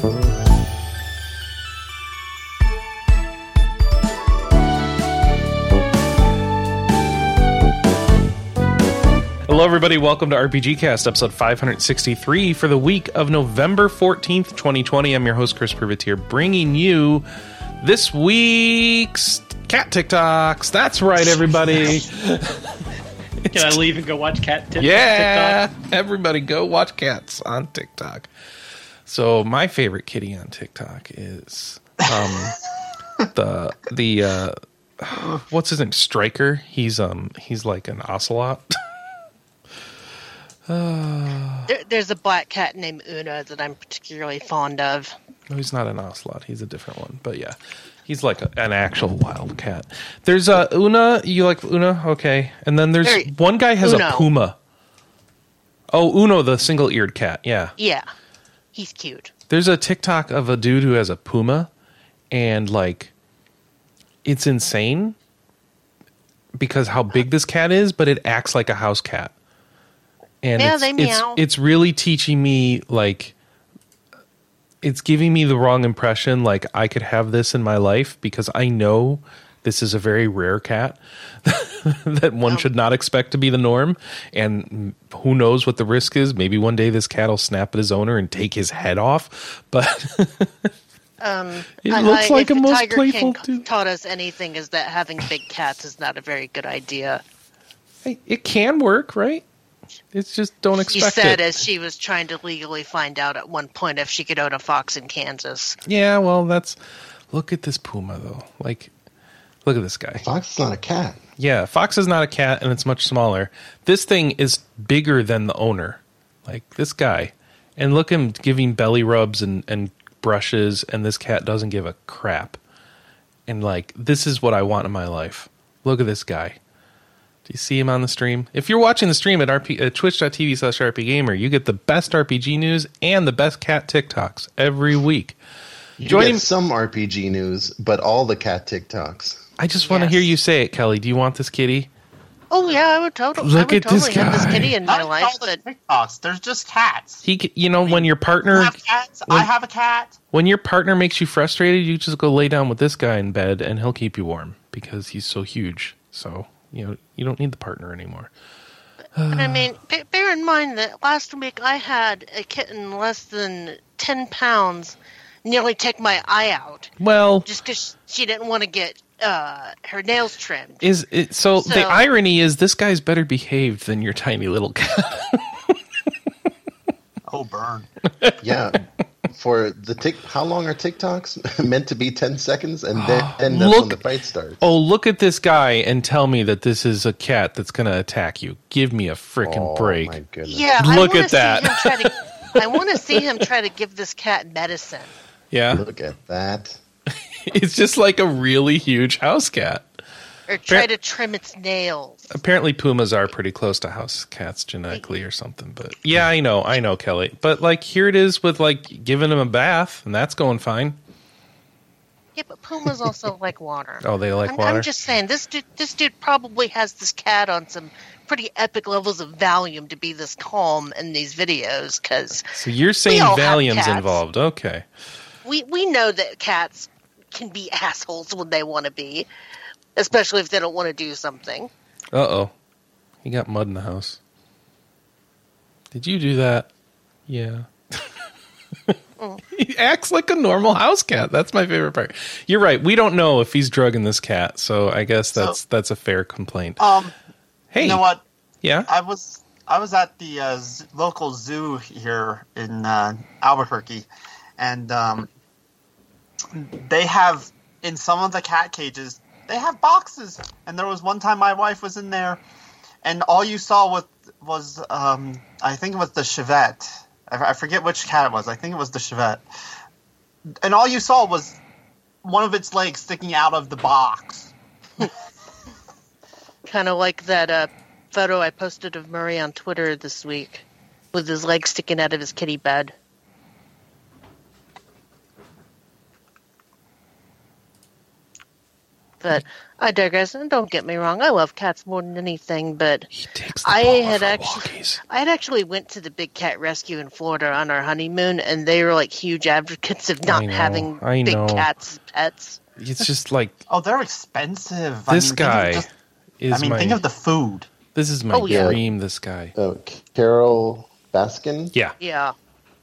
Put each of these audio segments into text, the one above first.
Hello, everybody. Welcome to RPG Cast, episode 563 for the week of November 14th, 2020. I'm your host, Chris Privitere, bringing you this week's cat TikToks. That's right, everybody. Can I leave and go watch cat t- yeah, TikTok? everybody go watch cats on TikTok. So my favorite kitty on TikTok is um the the uh what's his name Striker. He's um he's like an ocelot. There, there's a black cat named Una that I'm particularly fond of. No, he's not an ocelot. He's a different one. But yeah, he's like a, an actual wild cat. There's uh, Una. You like Una? Okay. And then there's Very- one guy has a puma. Oh, Uno, the single-eared cat. Yeah. Yeah, he's cute. There's a TikTok of a dude who has a puma, and like, it's insane because how big this cat is, but it acts like a house cat. And Yeah, it's, they it's it's really teaching me like it's giving me the wrong impression like I could have this in my life because I know this is a very rare cat that one should not expect to be the norm. And who knows what the risk is? Maybe one day this cat will snap at his owner and take his head off. But Um, It I- looks I- like a most Tiger playful King taught us anything is that having big cats is not a very good idea. Hey, it can work right? It's just don't expect. She said it. as she was trying to legally find out at one point if she could own a fox in Kansas. yeah well that's look at this puma though. Like look at this guy Fox is not a cat. Yeah, Fox is not a cat and it's much smaller. This thing is bigger than the owner. Like this guy. And look him giving belly rubs and, and brushes, and this cat doesn't give a crap. And like, this is what I want in my life. Look at this guy. Do you see him on the stream? If you're watching the stream at, RP, at twitch.tv slash rpgamer, you get the best RPG news and the best cat TikToks every week. You Join get some RPG news, but all the cat TikToks. I just want to Yes. hear you say it, Kelley. Do you want this kitty? Oh yeah, I would totally. Look I would at this totally have this guy. kitty in my Not life, all but the TikToks. There's just cats. He, you know, when your partner have cats. when- I have a cat. when your partner makes you frustrated, you just go lay down with this guy in bed and he'll keep you warm because he's so huge. So, you know, you don't need the partner anymore. But I mean, ba- bear in mind that last week I had a kitten less than 10 pounds nearly take my eye out Well, just because she didn't want to get uh, her nails trimmed. is it so, the irony is this guy's better behaved than your tiny little cat. Oh, burn. Yeah. For the tick, how long are TikToks meant to be? Ten seconds, and then and that's Look- when the fight starts. oh, look at this guy and tell me that this is a cat that's going to attack you. Give me a freaking Oh, break. my goodness! Yeah, Look at that. See him try to, I want to see him try to give this cat medicine. Yeah. Look at that. It's just like a really huge house cat. Or try to trim its nails. Apparently, pumas are pretty close to house cats genetically or something. But yeah, I know, I know, Kelley. But like, here it is with like giving him a bath, and that's going fine. Yeah, but pumas also like water. Oh, they like I'm, water. I'm just saying, this dude, this dude probably has this cat on some pretty epic levels of Valium to be this calm in these videos. Because So you're saying Valium's involved? Okay. we we know that cats can be assholes when they want to be, especially if they don't want to do something. Uh oh, he got mud in the house. Did you do that? Yeah. he acts like a normal house cat. That's my favorite part. You're right. We don't know if he's drugging this cat, so I guess that's that's a fair complaint. Um, hey, you know what? Yeah. I was I was at the uh, z- local zoo here in uh, Albuquerque, and um, they have in some of the cat cages they have boxes. And there was one time my wife was in there, and all you saw was was um, I think it was the Chevette. I, I forget which cat it was. I think it was the Chevette. And all you saw was one of its legs sticking out of the box. Kind of like that uh, photo I posted of Murray on Twitter this week, with his legs sticking out of his kitty bed. But I digress. And don't get me wrong, I love cats more than anything. But He takes the I had actually, walkies. I had actually went to the big cat rescue in Florida on our honeymoon, and they were like huge advocates of not know, having I big know. cats as pets. It's just like Oh, they're expensive. this I mean, guy just- is I mean, my. think of the food. this is my Oh, yeah. dream. This guy. Uh, Carole Baskin. Yeah, Yeah.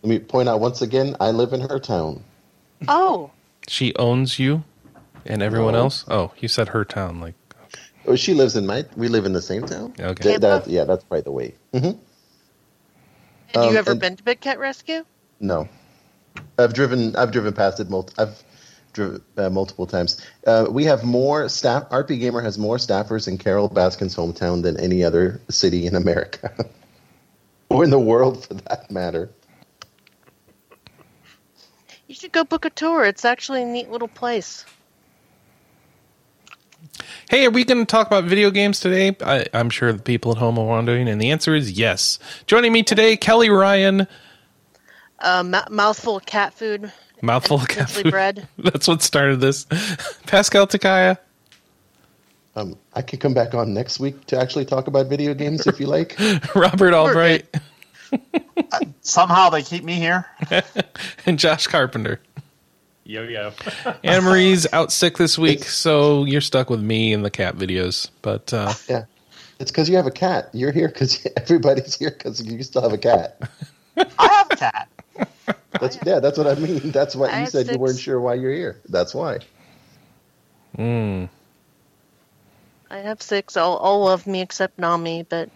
Let me point out once again, I live in her town. Oh, she owns you, and everyone No. else. Oh, you said her town. Like Oh, she lives in my. We live in the same town. Okay. Th- that- yeah, that's by the way. Mm-hmm. have Um, you ever and- been to Big Cat Rescue? No, I've driven. I've driven past it. Mul- I've driven uh, multiple times. Uh, we have more staff. RP Gamer has more staffers in Carole Baskin's hometown than any other city in America, or in the world for that matter. You should go book a tour. It's actually a neat little place. Hey, are we going to talk about video games today? I, I'm sure the people at home are wondering, and the answer is yes. Joining me today, Kelley Ryan, Uh, mou- mouthful of cat food. mouthful of cat food. bread. That's what started this. Pascal Tekaia, Um, I could come back on next week to actually talk about video games if you like. Robert Albright, Somehow they keep me here. and Josh Carpenter. Yo yo. Anna Marie's out sick this week, so you're stuck with me and the cat videos. But uh, Yeah, it's because you have a cat. You're here because everybody's here because you still have a cat. I have a cat. That's yeah. That's what I mean. That's why I you had said you weren't sure why you're here. That's why. mm, I have six. All, all love me except Nami, but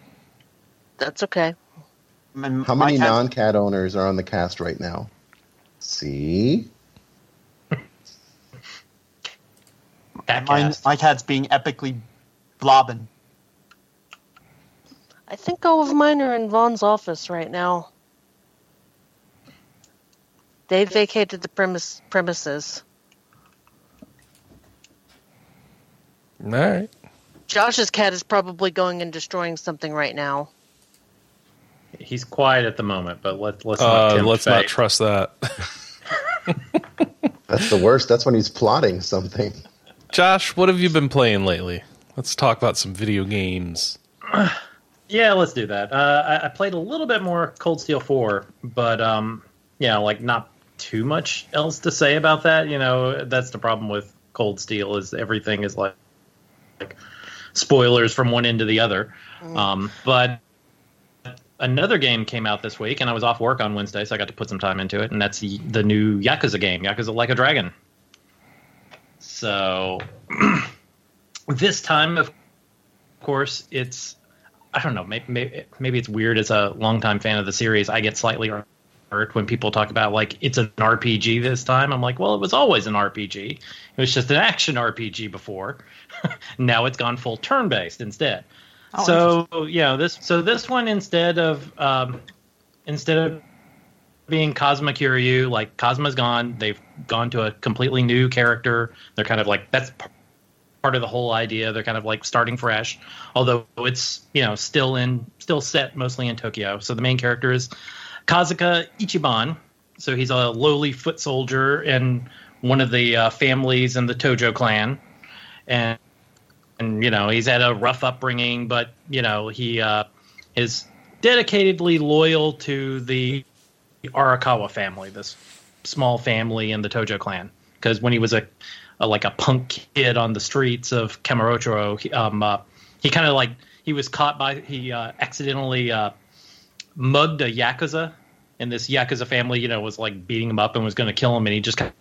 that's okay. I How many cat's- non-cat owners are on the cast right now? See, Cat Mine, my cat's being epically blobbing. I think all of mine are in Vaughn's office right now. They vacated the premise, premises. all right. Josh's cat is probably going and destroying something right now. He's quiet at the moment, but let, let's not Uh, let's not trust that. that's the worst. That's when he's plotting something. Josh, what have you been playing lately? Let's talk about some video games. Yeah, let's do that. Uh, I, I played a little bit more Cold Steel 4, but um, yeah, like not too much else to say about that. You know, that's the problem with Cold Steel is everything is like, like spoilers from one end to the other. Um, but another game came out this week, and I was off work on Wednesday, so I got to put some time into it, and that's the, the new Yakuza game, Yakuza Like a Dragon. So this time, of course, it's I don't know. Maybe, maybe maybe it's weird as a longtime fan of the series. I get slightly hurt when people talk about like it's an RPG this time. I'm like, well, it was always an RPG. It was just an action RPG before. now it's gone full turn based instead. Oh, so you know this. So this one instead of um, instead of being Kazuma Kiryu, like Kazuma's gone. They've gone to a completely new character. They're kind of like that's p- part of the whole idea. They're kind of like starting fresh, although it's you know still in still set mostly in Tokyo. So the main character is Kasuga Ichiban. So he's a lowly foot soldier in one of the uh, families in the Tojo clan, and and you know he's had a rough upbringing, but you know he uh, is dedicatedly loyal to the Arakawa family, this small family in the Tojo clan. Because when he was a, a like a punk kid on the streets of Kamurocho, he, um, uh, he kind of like he was caught by he uh, accidentally uh, mugged a yakuza, and this yakuza family, you know, was like beating him up and was going to kill him, and he just kind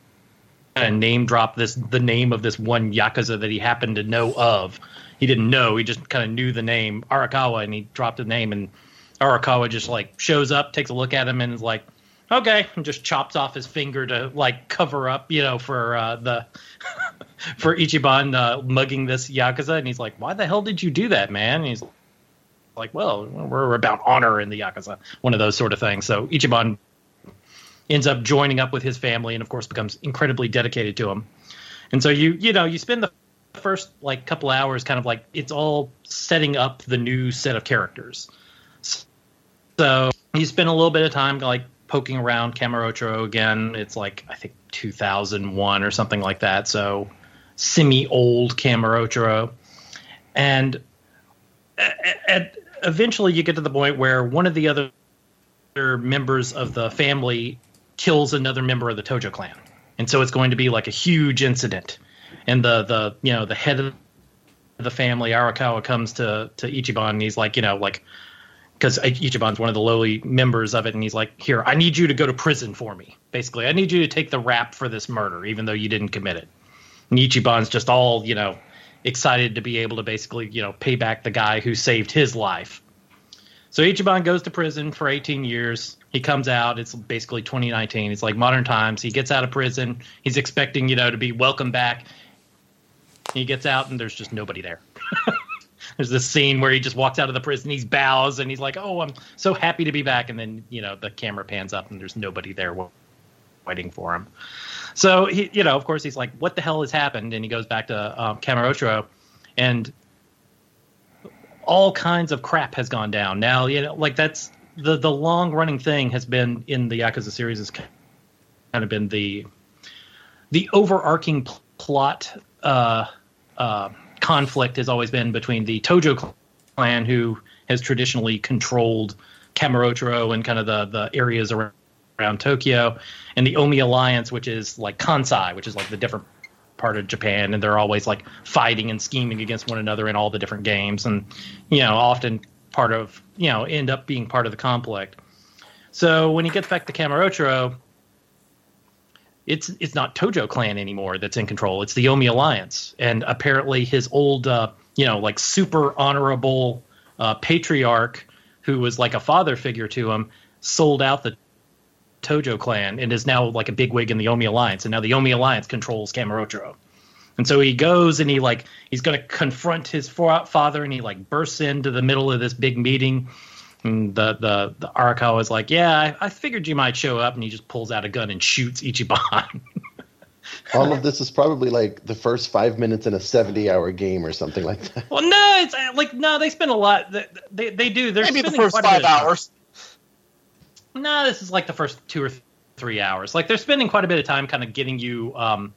of name dropped this the name of this one yakuza that he happened to know of. He didn't know; he just kind of knew the name Arakawa, and he dropped the name, and Arakawa just like shows up, takes a look at him, and is like, "Okay," and just chops off his finger to like cover up, you know, for uh, the for Ichiban uh, mugging this yakuza, and he's like, "Why the hell did you do that, man?" And he's like, "Well, we're about honor in the yakuza," one of those sort of things. So Ichiban ends up joining up with his family, and of course becomes incredibly dedicated to him. And so you you know you spend the first like couple hours kind of like it's all setting up the new set of characters. So you spend a little bit of time like poking around Kamurocho again. It's like I think 2001 or something like that. So semi-old Kamurocho, and at, eventually you get to the point where one of the other members of the family kills another member of the Tojo clan, and so it's going to be like a huge incident, and the the you know the head of the family Arakawa comes to to Ichiban and he's like you know like because Ichiban's one of the lowly members of it, and he's like, "Here, I need you to go to prison for me. Basically, I need you to take the rap for this murder, even though you didn't commit it." And Ichiban's just all, you know, excited to be able to basically, you know, pay back the guy who saved his life. So Ichiban goes to prison for 18 years. He comes out. It's basically 2019. It's like modern times. He gets out of prison. He's expecting, you know, to be welcomed back. He gets out, and there's just nobody there. there's this scene where he just walks out of the prison, he bows, and he's like, "Oh, I'm so happy to be back." And then you know the camera pans up, and there's nobody there waiting for him. So he, you know, of course, he's like, "What the hell has happened?" And he goes back to um, and all kinds of crap has gone down. Now, you know, like that's the the long running thing has been in the Yakuza series has kind of been the the overarching plot uh, uh, conflict has always been between the Tojo clan, who has traditionally controlled Kamurocho and kind of the, the areas around, around Tokyo, and the Omi Alliance, which is like Kansai, which is like the different part of Japan, and they're always like fighting and scheming against one another in all the different games, and you know often part of you know end up being part of the conflict. So when he gets back to Kamurocho, it's it's not Tojo clan anymore that's in control. It's the Omi Alliance, and apparently his old, uh, you know, like super honorable uh, patriarch, who was like a father figure to him, sold out the Tojo clan and is now like a bigwig in the Omi Alliance, and now the Omi Alliance controls Kamurocho. And so he goes and he like he's going to confront his father, and he like bursts into the middle of this big meeting and the the the Arakawa is like, "Yeah, I, I, figured you might show up," and he just pulls out a gun and shoots Ichiban. All of this is probably like the first five minutes in a seventy-hour game or something like that. Well, no, it's uh, like no, they spend a lot. They they, they do. They're maybe the first five hours. No, this is like the first two or three hours. Like they're spending quite a bit of time, kind of getting you. Um,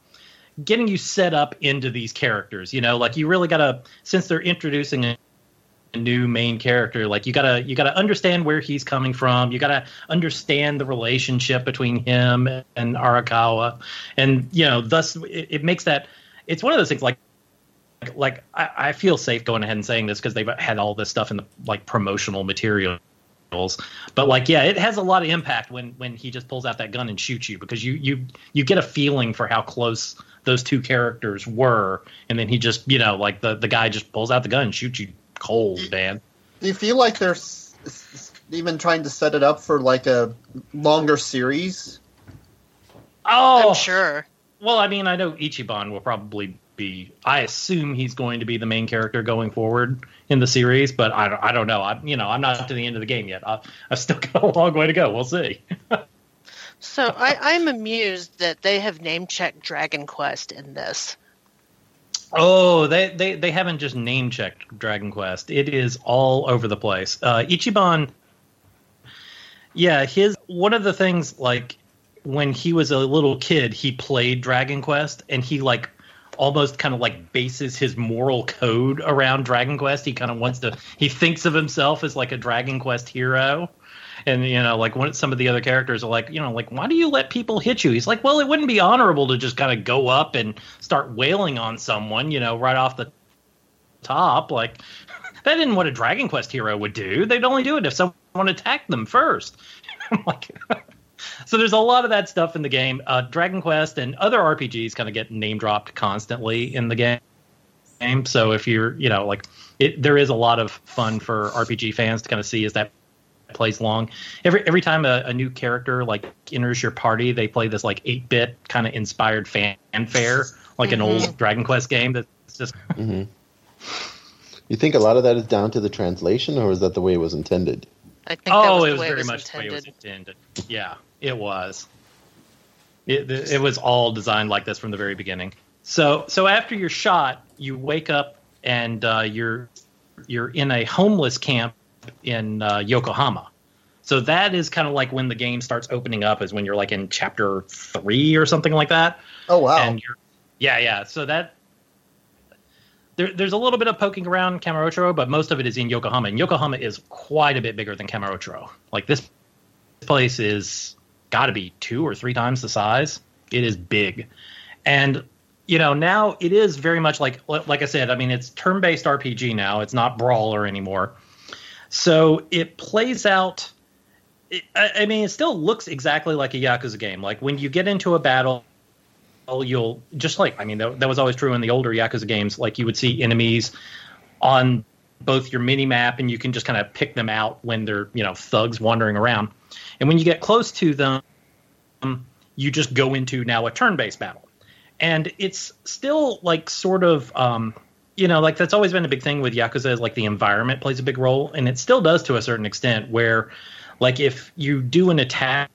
getting you set up into these characters you know like you really gotta since they're introducing new main character like you gotta you gotta understand where he's coming from. You gotta understand the relationship between him and arakawa. And you know thus it, it makes that it's one of those things like like I, I feel safe going ahead and saying this because they've had all this stuff in the like promotional materials. But like yeah it has a lot of impact when when he just pulls out that gun and shoots you because you you you get a feeling for how close those two characters were. And then he just you know like the the guy just pulls out the gun and shoots you cold, man. Do you feel like they're even trying to set it up for like a longer series? Oh, I'm sure. Well, I mean, I know Ichiban will probably be. I assume he's going to be the main character going forward in the series, but I don't. I don't know. I'm you know, I'm not to the end of the game yet. I, I've still got a long way to go. We'll see. so I, I'm amused that they have name checked Dragon Quest in this. Oh, they, they, they haven't just name checked Dragon Quest. It is all over the place. Uh, Ichiban, yeah, his one of the things like when he was a little kid, he played Dragon Quest, and he like almost kind of like bases his moral code around Dragon Quest. He kind of wants to. He thinks of himself as like a Dragon Quest hero and you know like when some of the other characters are like you know like why do you let people hit you? He's like well it wouldn't be honorable to just kind of go up and start wailing on someone you know right off the top. Like that isn't what a dragon quest hero would do. They'd only do it if someone attacked them first. Like so there's a lot of that stuff in the game. Uh, dragon quest and other rpgs kind of get name dropped constantly in the game. So if you're you know like it, there is a lot of fun for rpg fans to kind of see is that plays long. Every every time a, a, new character like enters your party, they play this like eight bit kind of inspired fanfare, like mm-hmm. an old mm-hmm. Dragon Quest game. That's just. Mm-hmm. You think a lot of that is down to the translation, or is that the way it was intended? I think. Oh, was it was very was much intended. the way it was intended. Yeah, it was. It, it was all designed like this from the very beginning. So so after you're shot, you wake up and uh, you're you're in a homeless camp in uh, Yokohama. So that is kind of like when the game starts opening up, is when you're like in chapter three or something like that. Oh wow! And you're, yeah, yeah. So that there, there's a little bit of poking around Kamurocho, but most of it is in Yokohama, and Yokohama is quite a bit bigger than Kamurocho. Like this place is got to be two or three times the size. It is big, and you know now it is very much like like I said. I mean, it's turn-based RPG now. It's not brawler anymore. So it plays out. It, I, I mean, it still looks exactly like a Yakuza game. Like when you get into a battle, you'll just like I mean that, that was always true in the older Yakuza games. Like you would see enemies on both your mini map, and you can just kind of pick them out when they're you know thugs wandering around. And when you get close to them, you just go into now a turn-based battle, and it's still like sort of. Um, you know, like that's always been a big thing with Yakuza is like the environment plays a big role, and it still does to a certain extent. Where, like, if you do an attack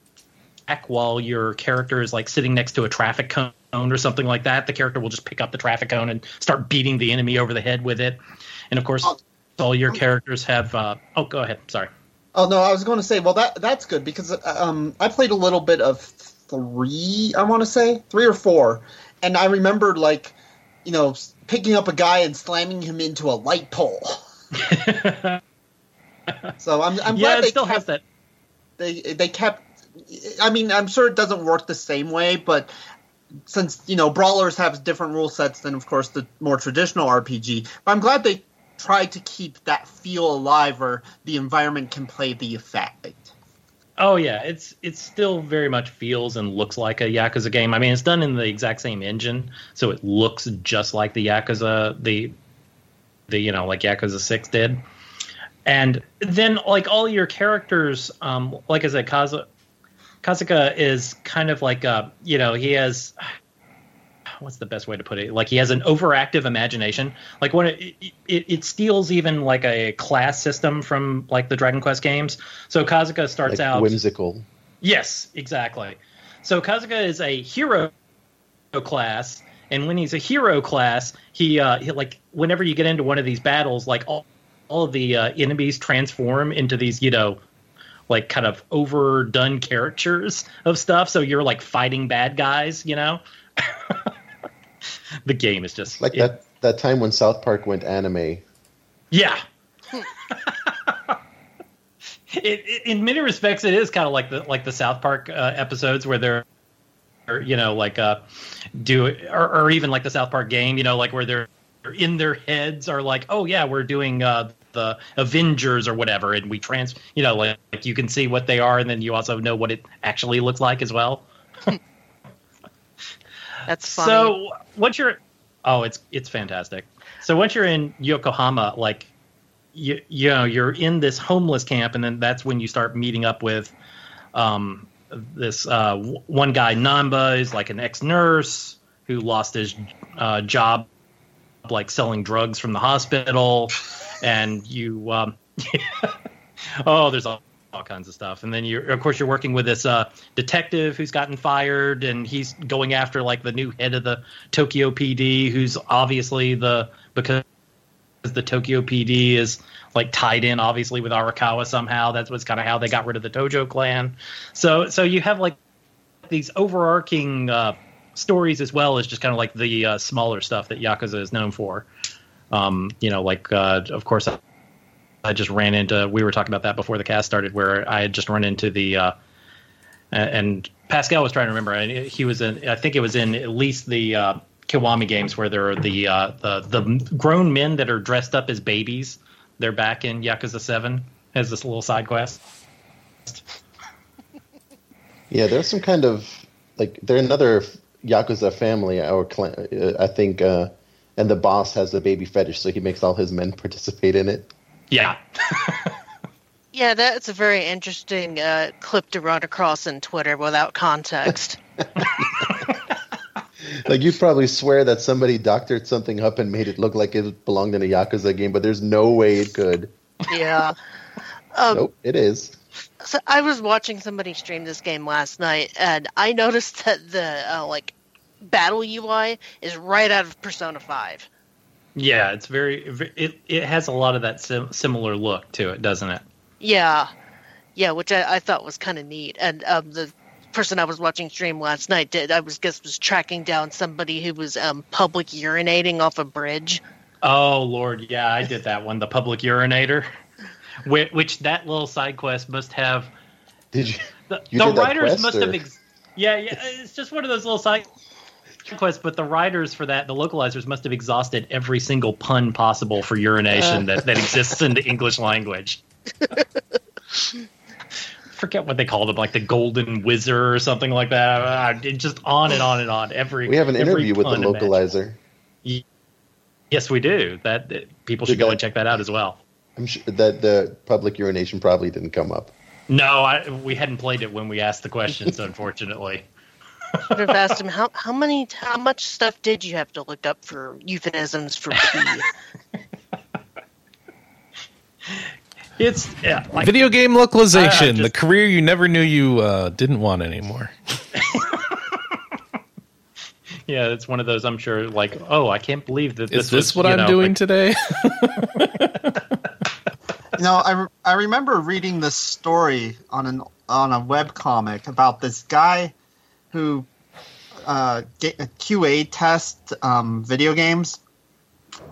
while your character is like sitting next to a traffic cone or something like that, the character will just pick up the traffic cone and start beating the enemy over the head with it. And of course, Oh. all your characters have. Uh, oh, go ahead. Sorry. Oh no, I was going to say, well, that that's good because um, I played a little bit of three. I want to say three or four, and I remember like, you know, picking up a guy and slamming him into a light pole. So I'm I'm yeah, glad they still kept, has that. they they kept. I mean, I'm sure it doesn't work the same way, but since you know brawlers have different rule sets than, of course, the more traditional RPG, but I'm glad they tried to keep that feel alive, where the environment can play the effect. Oh yeah, it's it's still very much feels and looks like a Yakuza game. I mean, it's done in the exact same engine, so it looks just like the Yakuza the the you know like Yakuza Six did. And then like all your characters, um, like I said, Kazu, Kasuga is kind of like a you know he has what's the best way to put it? Like he has an overactive imagination. Like when it, it it steals even like a class system from like the Dragon Quest games. So Kasuga starts Like out whimsical. Yes, exactly. So Kasuga is a hero class, and when he's a hero class, he, uh, he like whenever you get into one of these battles, like all all of the uh, enemies transform into these, you know, like kind of overdone caricatures of stuff. So you're like fighting bad guys, you know. the game is just Like it- that that time when South Park went anime. Yeah. it, it, in many respects, it is kind of like the like the South Park uh, episodes where they're, or, you know, like uh, do or, or even like the South Park game, you know, like where they're in their heads are like, oh yeah, we're doing uh, the Avengers or whatever, and we trans, you know, like, like you can see what they are, and then you also know what it actually looks like as well. That's funny. So once you're, oh, it's it's fantastic. So once you're in Yokohama, like you you know you're in this homeless camp, and then that's when you start meeting up with um, this uh, w- one guy Nanba is like an ex nurse who lost his uh, job like selling drugs from the hospital, and you um, oh, there's all, all kinds of stuff. And then you, of course, you're working with this uh, detective who's gotten fired, and he's going after like the new head of the Tokyo PD, who's obviously the because the Tokyo PD is like tied in obviously with Arakawa somehow. That's what's kind of how they got rid of the Tojo clan. So so you have like these overarching uh, stories as well as just kind of like the uh, smaller stuff that Yakuza is known for. Um, you know, like uh, of course I just ran into. We were talking about that before the cast started, where I had just run into the. Uh, and Pascal was trying to remember. and He was in. I think it was in at least the uh, Kiwami games where there are the uh, the the grown men that are dressed up as babies. They're back in Yakuza Seven as this little side quest. Yeah, there's some kind of like they're another yakuza family or clan. I think, uh, and the boss has a baby fetish, so he makes all his men participate in it. Yeah, yeah, that's a very interesting uh, clip to run across in Twitter without context. Like you'd probably swear that somebody doctored something up and made it look like it belonged in a yakuza game, but there's no way it could. yeah. Um, nope, it is. So I was watching somebody stream this game last night, and I noticed that the uh, like battle UI is right out of Persona Five. Yeah. It's very. It it has a lot of that sim- similar look to it, doesn't it? Yeah, yeah, which I, I thought was kind of neat. And um, the person I was watching stream last night did I was guess was tracking down somebody who was um, public urinating off a bridge. Oh Lord, yeah, I did that one, the public urinator, which, which that little side quest must have. Did you? The, You the did that writers quest, must or- have. Ex- yeah, yeah, it's just one of those little side quests. But the writers for that, the localizers, must have exhausted every single pun possible for urination that, that exists in the English language. Forget what they called them, like the Golden Wizard or something like that. It just on and on and on. Every We have an interview with the localizer. Yes, we do. That that- people should go and check that out as well. I'm sure that the public urination probably didn't come up. No, I, we hadn't played it when we asked the questions, unfortunately. Should have asked him how how many how much stuff did you have to look up for euphemisms for pee? It's yeah, like Video game localization, just- the career you never knew you uh, didn't want anymore. yeah, it's one of those. I'm sure, like, oh, I can't believe that this Is this was, what I'm know, doing like- today? You know, I, re- I remember reading this story on an on a web comic about this guy who uh, QA test um, video games,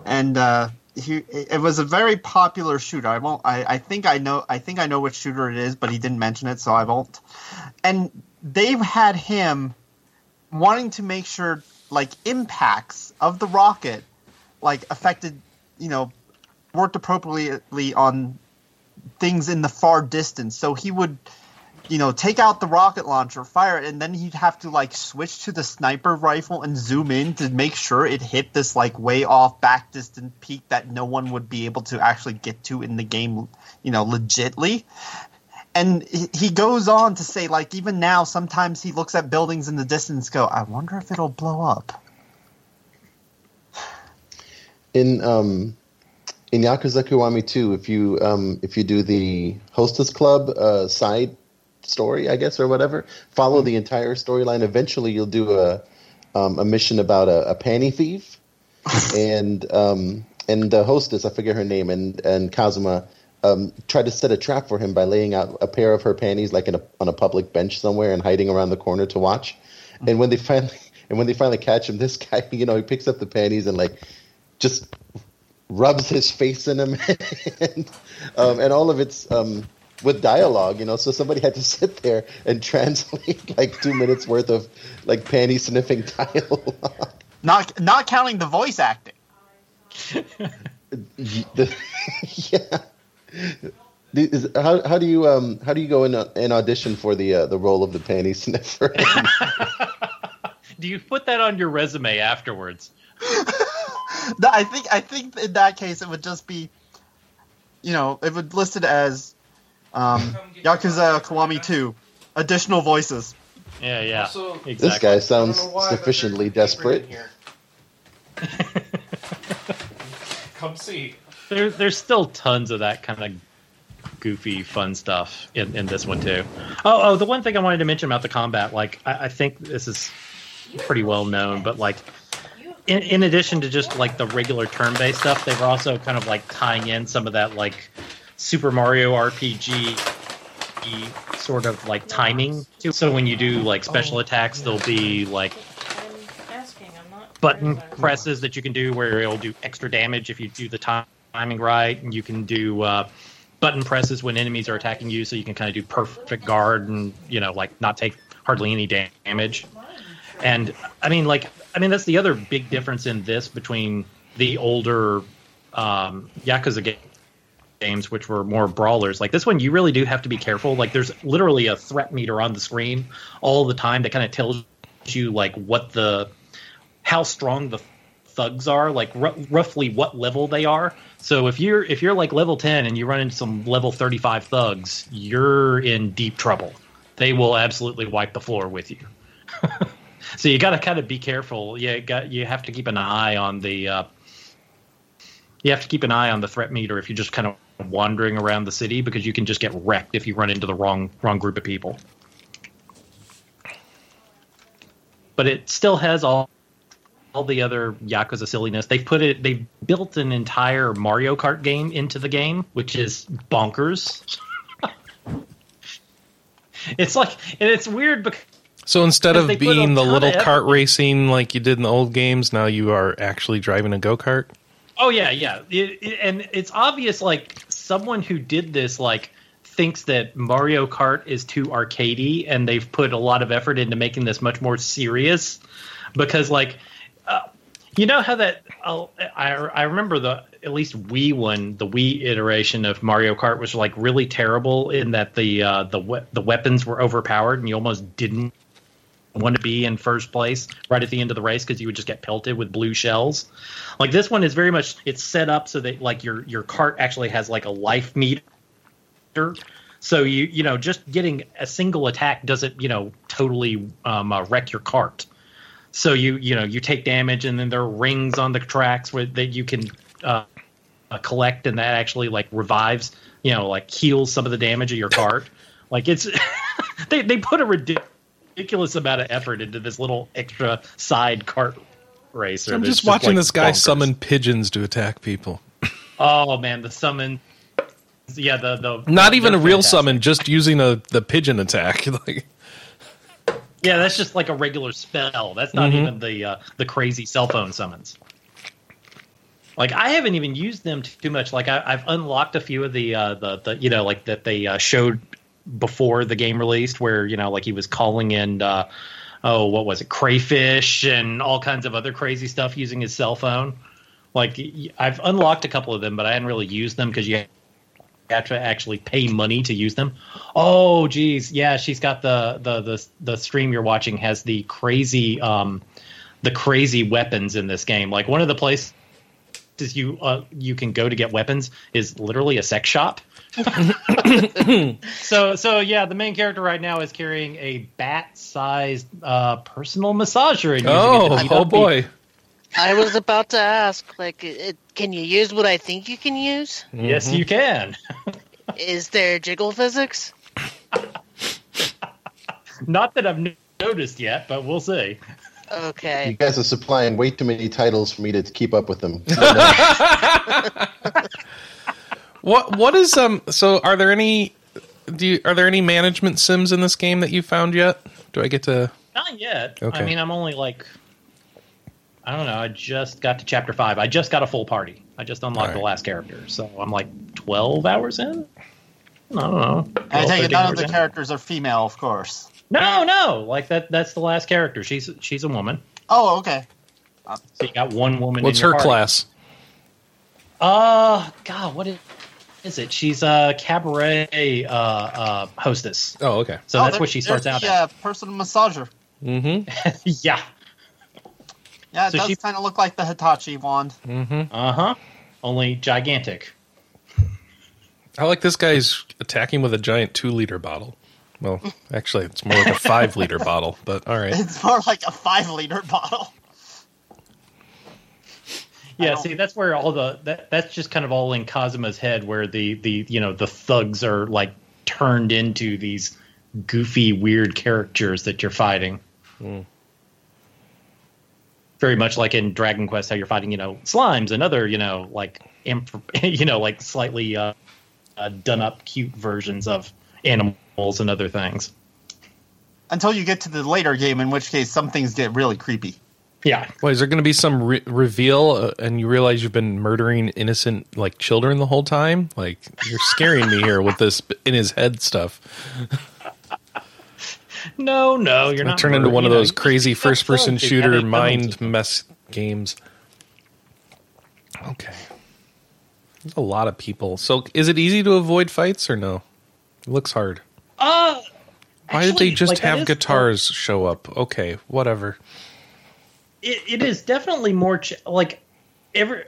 and uh, he it was a very popular shooter. I won't. I, I think I know. I think I know which shooter it is, but he didn't mention it, so I won't. And they've had him wanting to make sure like impacts of the rocket like affected you know worked appropriately on things in the far distance. So he would, you know, take out the rocket launcher, fire it, and then he'd have to like switch to the sniper rifle and zoom in to make sure it hit this like way off back distant peak that no one would be able to actually get to in the game, you know, legitly. And he- goes on to say, like, even now, sometimes he looks at buildings in the distance, go, I wonder if it'll blow up. in um in Yakuza Kiwami 2, if you um if you do the Hostess Club uh side story, I guess or whatever, follow the entire storyline. Eventually, you'll do a um, a mission about a, a panty thief, and um and the hostess, I forget her name, and and Kazuma. Um, tried to set a trap for him by laying out a pair of her panties like in a, on a public bench somewhere and hiding around the corner to watch. And when they finally and when they finally catch him, this guy, you know, he picks up the panties and like just rubs his face in them, and, um, and all of it's um, with dialogue, you know. So somebody had to sit there and translate like two minutes worth of like panty sniffing dialogue. Not not counting the voice acting. The- yeah. Is, how how do you um how do you go in an audition for the uh, the role of the panty sniffer? Do you put that on your resume afterwards? No, I think I think in that case it would just be, you know, it would list it as um, Yakuza Kiwami 2, additional voices. Yeah, yeah, Also, exactly. this guy sounds sufficiently desperate. Come see. There, there's still tons of that kind of goofy, fun stuff in, in this one too. Oh, oh, the one thing I wanted to mention about the combat, like I, I think this is pretty well known, but like in, in addition to just like the regular turn-based stuff, they were also kind of like tying in some of that like Super Mario RPG sort of like timing. too. So when you do like special attacks, there'll be like asking. I'm not. button presses that you can do where it'll do extra damage if you do the ti- timing right, and you can do uh, button presses when enemies are attacking you, so you can kind of do perfect guard and you know like not take hardly any damage. And I mean, like, I mean that's the other big difference in this between the older um, Yakuza games, which were more brawlers. Like this one, you really do have to be careful. Like there's literally a threat meter on the screen all the time that kind of tells you like what the how strong the thugs are, like r- roughly what level they are. So if you're if you're like level 10 and you run into some level 35 thugs, you're in deep trouble. They will absolutely wipe the floor with you. so you got to kind of be careful. You got you have to keep an eye on the uh, you have to keep an eye on the threat meter if you're just kind of wandering around the city because you can just get wrecked if you run into the wrong wrong group of people. But it still has all all the other Yakuza silliness. They've put it. They've built an entire Mario Kart game into the game, which is bonkers. it's like, and it's weird because So instead of they put a being the little of kart racing like you did in the old games, now you are actually driving a go kart. Oh yeah, yeah, It- it- and it's obvious. Like someone who did this, like thinks that Mario Kart is too arcadey, and they've put a lot of effort into making this much more serious. Because like, uh, you know how that uh, I I remember the at least Wii one, the Wii iteration of Mario Kart was like really terrible in that the uh, the the weapons were overpowered, and you almost didn't want to be in first place right at the end of the race because you would just get pelted with blue shells. Like this one is very much it's set up so that like your your cart actually has like a life meter. So you you know just getting a single attack doesn't you know totally um, uh, wreck your cart. So you you know you take damage and then there are rings on the tracks where that you can uh, uh, collect and that actually like revives you know like heals some of the damage of your cart. like it's they they put a ridiculous ridiculous amount of effort into this little extra side cart racer. I'm that's just watching like, this guy bonkers. summon pigeons to attack people. Oh man, the summon. Yeah, the the Not even a real fantastic. summon, just using a the pigeon attack. like, Yeah, that's just like a regular spell. That's not Mhm. even the uh, the crazy cell phone summons. Like I haven't even used them too much. Like I, I've unlocked a few of the uh, the the you know like that they uh, showed before the game released, where you know like he was calling in. Uh, oh, what was it? Crayfish and all kinds of other crazy stuff using his cell phone. Like I've unlocked a couple of them, but I hadn't really used them because you have to actually pay money to use them. Oh, geez, yeah, she's got the the the the stream you're watching has the crazy um the crazy weapons in this game. Like one of the places you uh, you can go to get weapons is literally a sex shop. so so yeah, the main character right now is carrying a bat-sized uh, personal massager and oh, it to beat oh up boy. I was about to ask, like, it, can you use what I think you can use? people. Yes, you can. Is there jiggle physics? Not that I've noticed yet, but we'll see. You guys are supplying way too many titles for me to keep up with them. What what is um? So are there any? Do you, are there any management sims in this game that you found yet? Do I get to? Not yet. Okay. I mean, I'm only like, I don't know. I just got to chapter five. I just got a full party. I just unlocked the last character, so I'm like 12 hours in. I don't know. I 12, take it none of the in. characters are female, of course. No, no. Like that. That's the last character. She's she's a woman. Oh, okay. So you got one woman. What's in her party. class? Uh, God, what is, is it? She's a cabaret uh, uh, hostess. Oh, okay. So Oh, that's what she starts out the, as. uh, personal massager. Mm-hmm. yeah. Yeah, it So does she- kind of look like the Hitachi wand. Mm-hmm. Uh huh. Only gigantic. I like this guy's attacking with a giant two liter bottle. Well, actually, it's more like a five liter bottle, but all right. It's more like a five liter bottle. Yeah, see, that's where all the that that's just kind of all in Kazuma's head, where the the you know the thugs are like turned into these goofy, weird characters that you're fighting. Hmm. Very much like in Dragon Quest, how you're fighting, you know, slimes and other, you know, like imp- you know, like slightly uh, uh, done up, cute versions of animals and other things. Until you get to the later game, in which case some things get really creepy. Yeah, Well, is there going to be some re- reveal, uh, and you realize you've been murdering innocent like children the whole time? Like you're scaring me here with this in his head stuff. no, no, you're Gonna not. turn into one of those you- crazy first person shooter mind mess games. Okay. There's a lot of people. So is it easy to avoid fights or no? It looks hard. Uh, Why did they just like, have guitars show up? Okay, whatever. it, it is definitely more ch- like every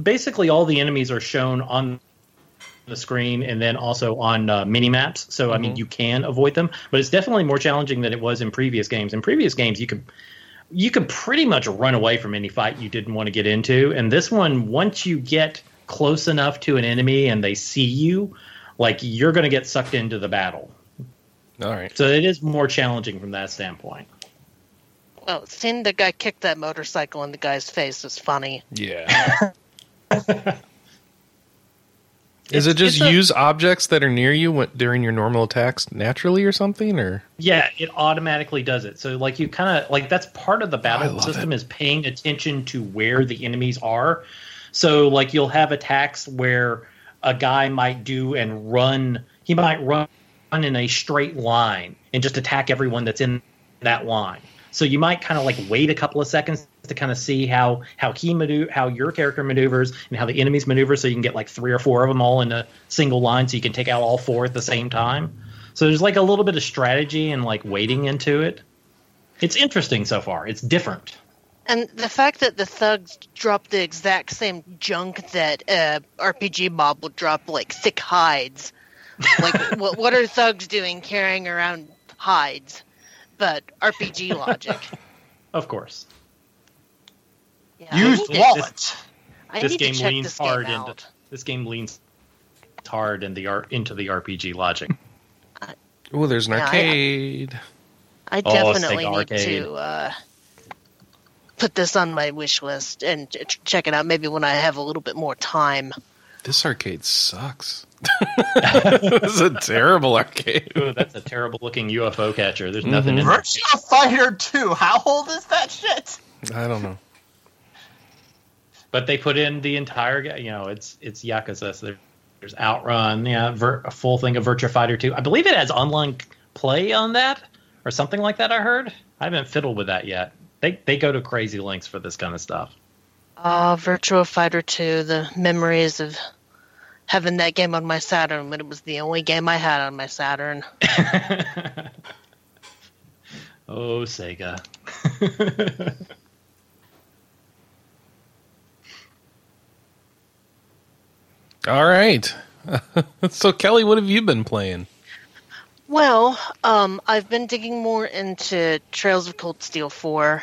basically all the enemies are shown on the screen and then also on uh, mini maps so i mean you can avoid them but it's definitely more challenging than it was in previous games in previous games you could you could pretty much run away from any fight you didn't want to get into and this one once you get close enough to an enemy and they see you like you're going to get sucked into the battle All right. so it is more challenging from that standpoint Well, seeing the guy kick that motorcycle in the guy's face is funny. Yeah. Is it just a- use objects that are near you when, during your normal attacks naturally or something? Or Yeah, it automatically does it. So like you kind of like that's part of the battle love system is paying attention to where the enemies are. So like you'll have attacks where a guy might do and run. He might run in a straight line and just attack everyone that's in that line. So you might kind of like wait a couple of seconds to kind of see how how he maneuver, how your character maneuvers, and how the enemies maneuver, so you can get like three or four of them all in a single line, so you can take out all four at the same time. So there's like a little bit of strategy and like waiting into it. It's interesting so far. It's different. And the fact that the thugs drop the exact same junk that uh, RPG mob would drop, like thick hides. Like, what, what are thugs doing carrying around hides? But RPG logic. Of course. Yeah, Use I need to- wallet. I this need to game check leans this game hard out. into this game leans hard in the art into the RPG logic. Oh, there's an Yeah, I- arcade. I Oh, definitely Sega need Arcade. to uh, put this on my wish list and ch- check it out. Maybe when I have a little bit more time. This arcade sucks. this is a terrible arcade. Ooh, that's a terrible looking UFO catcher. There's mm-hmm. nothing in there. Virtua Fighter 2. How old is that shit? I don't know. But they put in the entire, ga- you know, it's it's Yakuza. So there's Outrun, yeah, vir- a full thing of Virtua Fighter 2. I believe it has online play on that or something like that. I heard. I haven't fiddled with that yet. They they go to crazy lengths for this kind of stuff. Ah, Virtua Fighter 2, the memories of having that game on my Saturn when it was the only game I had on my Saturn. oh, Sega. All right. so, Kelley, what have you been playing? Well, um, I've been digging more into Trails of Cold Steel 4.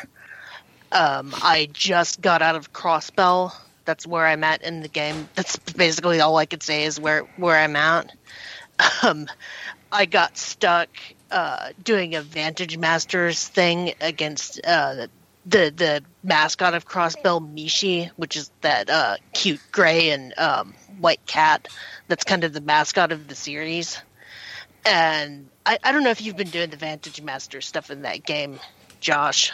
Um, I just got out of Crossbell. That's where I'm at in the game. That's basically all I could say is where where I'm at. Um, I got stuck uh, doing a Vantage Masters thing against uh, the the mascot of Crossbell, Mishi, which is that uh, cute gray and um, white cat. That's kind of the mascot of the series and I, I don't know if you've been doing the Vantage Master stuff in that game, Josh.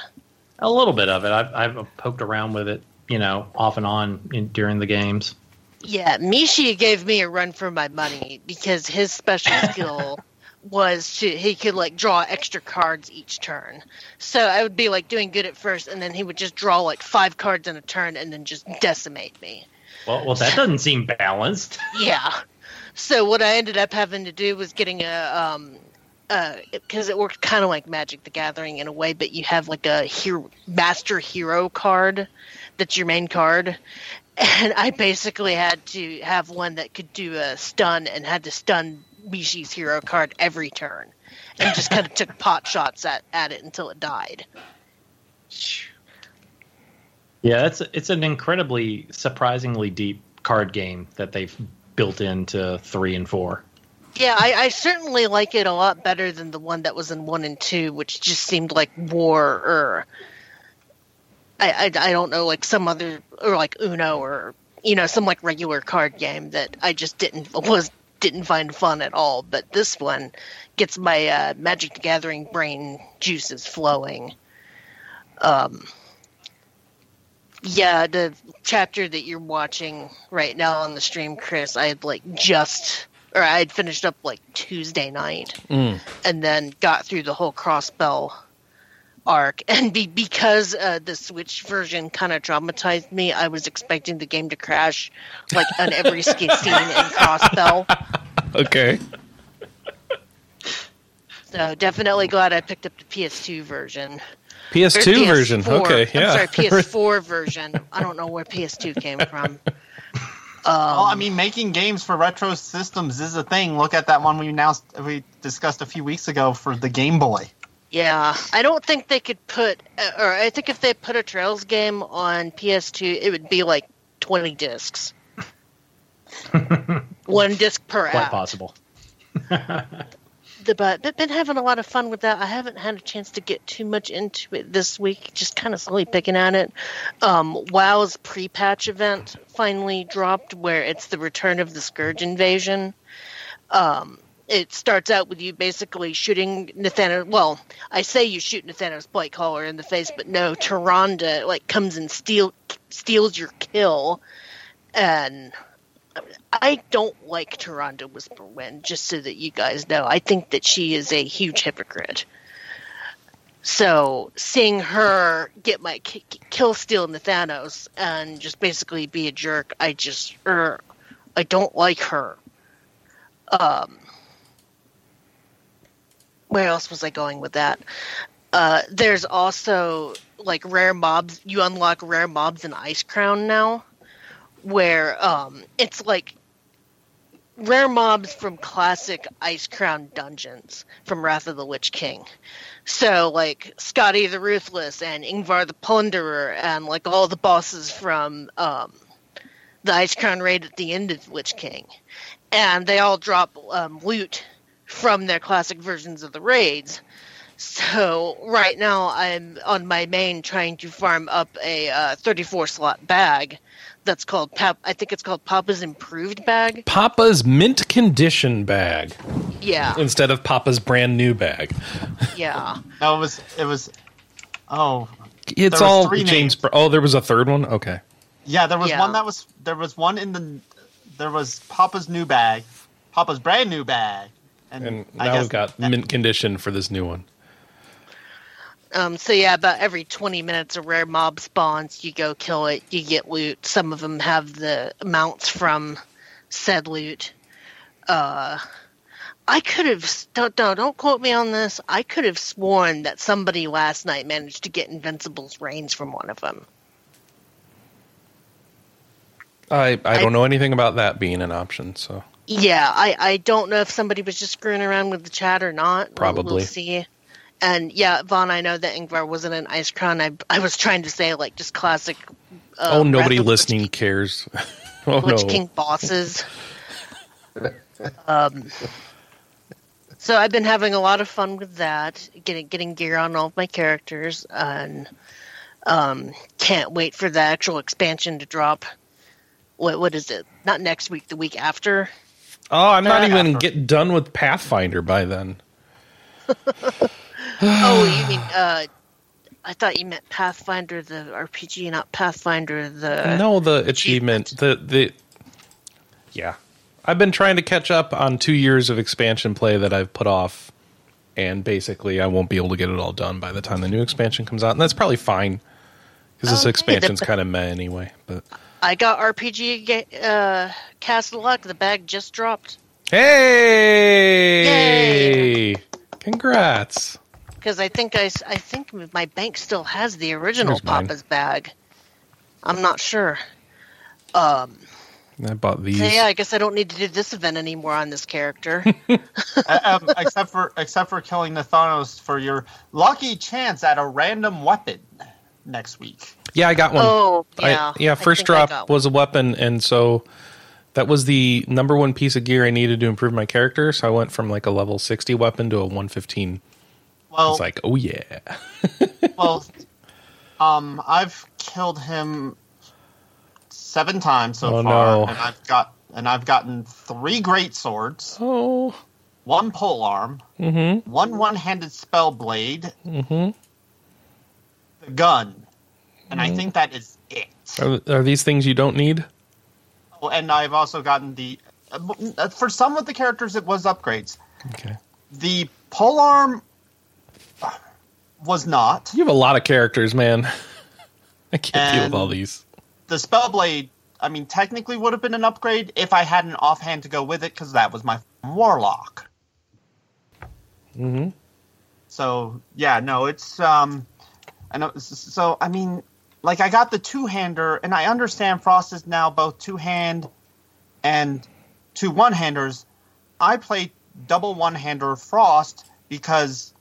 A little bit of it. I've I've poked around with it, you know, off and on in, during the games. Yeah, Mishi gave me a run for my money because his special skill was to he could like draw extra cards each turn. So I would be like doing good at first, and then he would just draw like five cards in a turn, and then just decimate me. Well, well, that doesn't seem balanced. Yeah. So what I ended up having to do was getting a um Uh, because it worked kind of like Magic the Gathering in a way, but you have like a hero, master hero card that's your main card. And I basically had to have one that could do a stun and had to stun Mishi's hero card every turn. And just kind of took pot shots at, at it until it died. Yeah, it's it's an incredibly surprisingly deep card game that they've built into three and four. Yeah, I, I certainly like it a lot better than the one that was in one and two, which just seemed like war or I, I, I don't know, like some other or like Uno or you know some like regular card game that I just didn't was didn't find fun at all. But this one gets my uh, Magic the Gathering brain juices flowing. Um, yeah, the chapter that you're watching right now on the stream, Chris, I had like just or I had finished up like Tuesday night Mm. and then got through the whole crossbell arc and be, because uh, the switch version kind of traumatized me i was expecting the game to crash like on every scene in crossbell Okay. so definitely glad i picked up the ps2 version PS2 version. PS4. Okay, yeah. i'm sorry ps4 version i don't know where ps2 came from well, I mean, making games for retro systems is a thing. Look at that one we announced, we discussed a few weeks ago for the Game Boy. Yeah, I don't think they could put, uh, or I think if they put a Trails game on PS2, it would be like 20 discs. One disc per Quite app. possible. The, but but been having a lot of fun with that. I haven't had a chance to get too much into it this week. Just kind of slowly picking at it. Um, WoW's pre-patch event finally dropped, where it's the return of the Scourge invasion. Um, it starts out with you basically shooting Nathanos. Well, I say you shoot Nathanos Blight Caller in the face, but no, Tyrande like comes and steal steals your kill, and I don't like Tyrande Whisperwind. Just so that you guys know, I think that she is a huge hypocrite. So seeing her get my ki- kill steal Nathanos and just basically be a jerk, I just er, I don't like her. Um, where else was I going with that? Uh, there's also like rare mobs. You unlock rare mobs in Icecrown now, where um, it's like rare mobs from classic Icecrown dungeons from Wrath of the Lich King. So like Skadi the Ruthless and Ingvar the Plunderer and like all the bosses from um, the Icecrown raid at the end of Lich King, and they all drop um, loot from their classic versions of the raids. So right now I'm on my main trying to farm up a uh, 34 slot bag that's called Pap. I think it's called Papa's Improved Bag. Papa's mint condition bag Yeah, instead of Papa's brand new bag. yeah. No, it was it was. Oh, It's all three James. names. Br- oh, there was a third one. Okay. yeah. There was Yeah. one that was there was one in the there was Papa's new bag, Papa's brand new bag, and, And I now guess we've got mint condition for this new one. Um, so yeah, about every 20 minutes a rare mob spawns, you go kill it, you get loot. Some of them have the amounts from said loot. Uh, I could have don't don't don't quote me on this. I could have sworn that somebody last night managed to get Invincible's reins from one of them. I I I- don't know anything about that being an option. So Yeah, I, I don't know if somebody was just screwing around with the chat or not. We'll- Probably. We'll see. And yeah, Vaughn, I know that Ingvar wasn't an Icecrown. I, I was trying to say like just classic. Uh, oh, nobody Wrath of the Lich listening cares. oh Lich no. King bosses. um, so I've been having a lot of fun with that, getting getting gear on all of my characters, and um, can't wait for the actual expansion to drop. What what is it? Not next week, the week after. Oh, I'm not Uh, even after. get done with Pathfinder by then. oh, you mean uh, I thought you meant Pathfinder the RPG, not Pathfinder the. no, the achievement, the the yeah. I've been trying to catch up on two years of expansion play that I've put off, and basically I won't be able to get it all done by the time the new expansion comes out, and that's probably fine because this Okay, expansion's kind of meh anyway. But I got RPG uh, Castle Luck. The bag just dropped. hey, Yay! congrats! Because I think I, s- I think my bank still has the original Here's mine. Papa's bag. I'm not sure. Um, I bought these. so yeah, I guess I don't need to do this event anymore on this character. Um, except for except for killing Nathanos for your lucky chance at a random weapon next week. Yeah, I got one. oh I- yeah, yeah. First I drop got was a weapon, and so that was the number one piece of gear I needed to improve my character. So I went from like a level sixty weapon to a one fifteen. Well, It's like, oh yeah, well, um, I've killed him seven times so Oh, far, no. and I've got and I've gotten three great swords, oh, one pole arm, mm-hmm, one one-handed spell blade, mm-hmm. the gun, and I think that is it. Are, are these things you don't need? Oh, and I've also gotten the uh, for some of the characters it was upgrades. Okay, The pole arm uh, was not. you have a lot of characters, man. I can't deal with all these. The spellblade, I mean, technically would have been an upgrade if I had an offhand to go with it, because that was my warlock. Mm-hmm. So yeah, no, it's um, I know. So I mean, like I got the two hander, and I understand Frost is now both two hand and two one handers. I play double one hander Frost because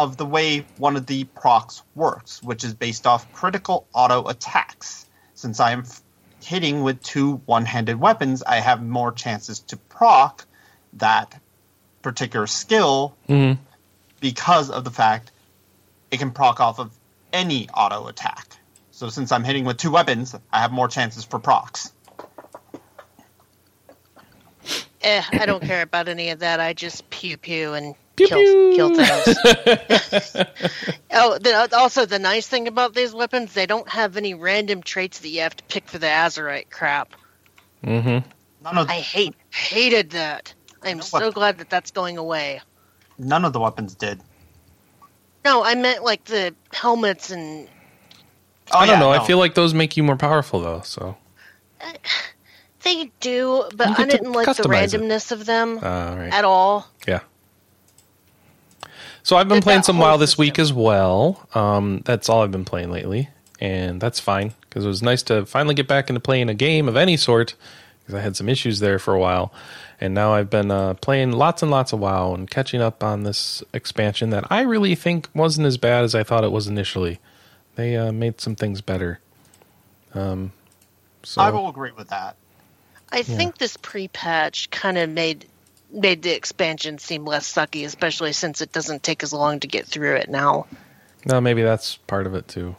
of the way one of the procs works, which is based off critical auto attacks. Since I am hitting with two one handed weapons, I have more chances to proc that particular skill Mm-hmm. because of the fact it can proc off of any auto attack. So since I'm hitting with two weapons, I have more chances for procs. Eh, I don't care about any of that. I just pew pew and Pew kill pew. kill things. oh, the, also the nice thing about these weapons, they don't have any random traits that you have to pick for the Azerite crap. Mm-hmm. None of I hate hated that. I'm know so what- glad that that's going away. none of the weapons did. No, I meant like the helmets and Oh, I don't yeah, know. no. I feel like those make you more powerful though. So, they do, but I didn't like the customize it. randomness of them uh, right. at all. Yeah. So I've been playing some whole WoW this week as well. Um, that's all I've been playing lately, and that's fine because it was nice to finally get back into playing a game of any sort because I had some issues there for a while, and now I've been uh, playing lots and lots of WoW and catching up on this expansion that I really think wasn't as bad as I thought it was initially. They uh, made some things better. Um, so I will agree with that. I think this pre-patch kind of made made the expansion seem less sucky, especially since it doesn't take as long to get through it now. no, maybe that's part of it too.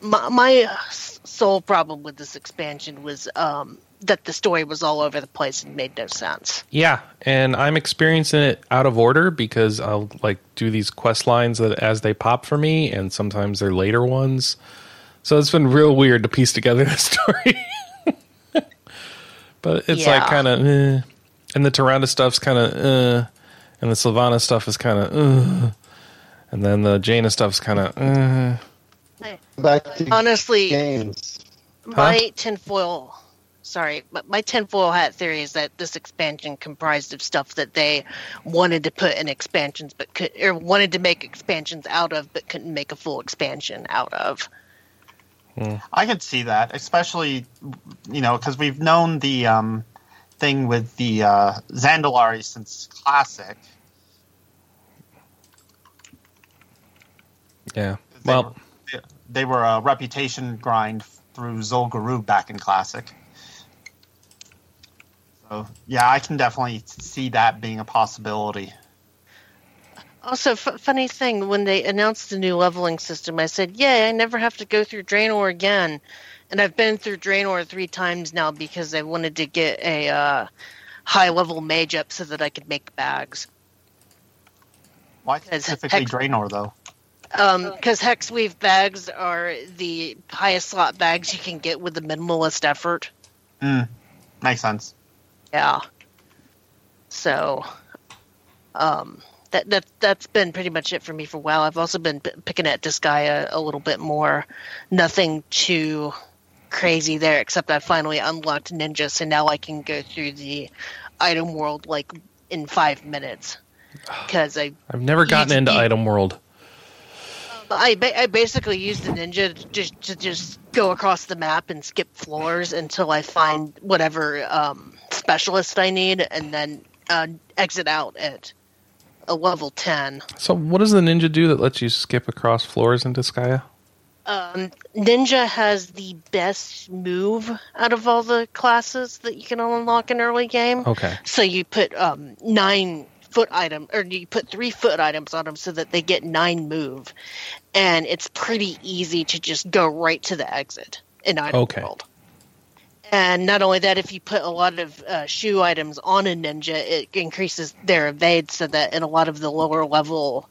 My, my uh, sole problem with this expansion was um, that the story was all over the place and made no sense. Yeah, and I'm experiencing it out of order because I'll like do these quest lines that as they pop for me, and sometimes they're later ones. So it's been real weird to piece together the story. but it's like kind of, eh. And the Tyrande stuff's kind of, uh, and the Sylvana stuff is kind of, uh, and then the Jaina stuff's kind of, uh. Back to Honestly, games. my tinfoil sorry my, my tinfoil hat theory is that this expansion comprised of stuff that they wanted to put in expansions but could or wanted to make expansions out of but couldn't make a full expansion out of I could see that, especially you know because we've known the um, thing with the uh, Zandalari since classic. yeah. They Well, were, they were a reputation grind through Zul'Gurub back in classic. So yeah, I can definitely see that being a possibility. also f- funny thing when they announced the new leveling system i said "Yay! i never have to go through draenor again and i've been through draenor three times now because i wanted to get a uh, high level mage up so that i could make bags Why specifically Hex- Draenor though? because hex weave bags are the highest slot bags you can get with the minimalist effort. Mm, makes sense. Yeah. So, um, that that that's been pretty much it for me for a while. I've also been p- picking at Disgaea a little bit more. Nothing too crazy there, except I finally unlocked Ninja, so now I can go through the item world like in five minutes. Because I I've never gotten into Item World. I, ba- I basically use the ninja to just, to just go across the map and skip floors until I find whatever um, specialist I need, and then uh, exit out at a level ten. So, what does the ninja do that lets you skip across floors in Disgaea? Um, ninja has the best move out of all the classes that you can unlock in early game. Okay. So you put um, nine foot item, or you put three foot items on them so that they get nine move, and it's pretty easy to just go right to the exit in item Okay. world. And not only that, if you put a lot of uh, shoe items on a ninja, it increases their evade so that in a lot of the lower level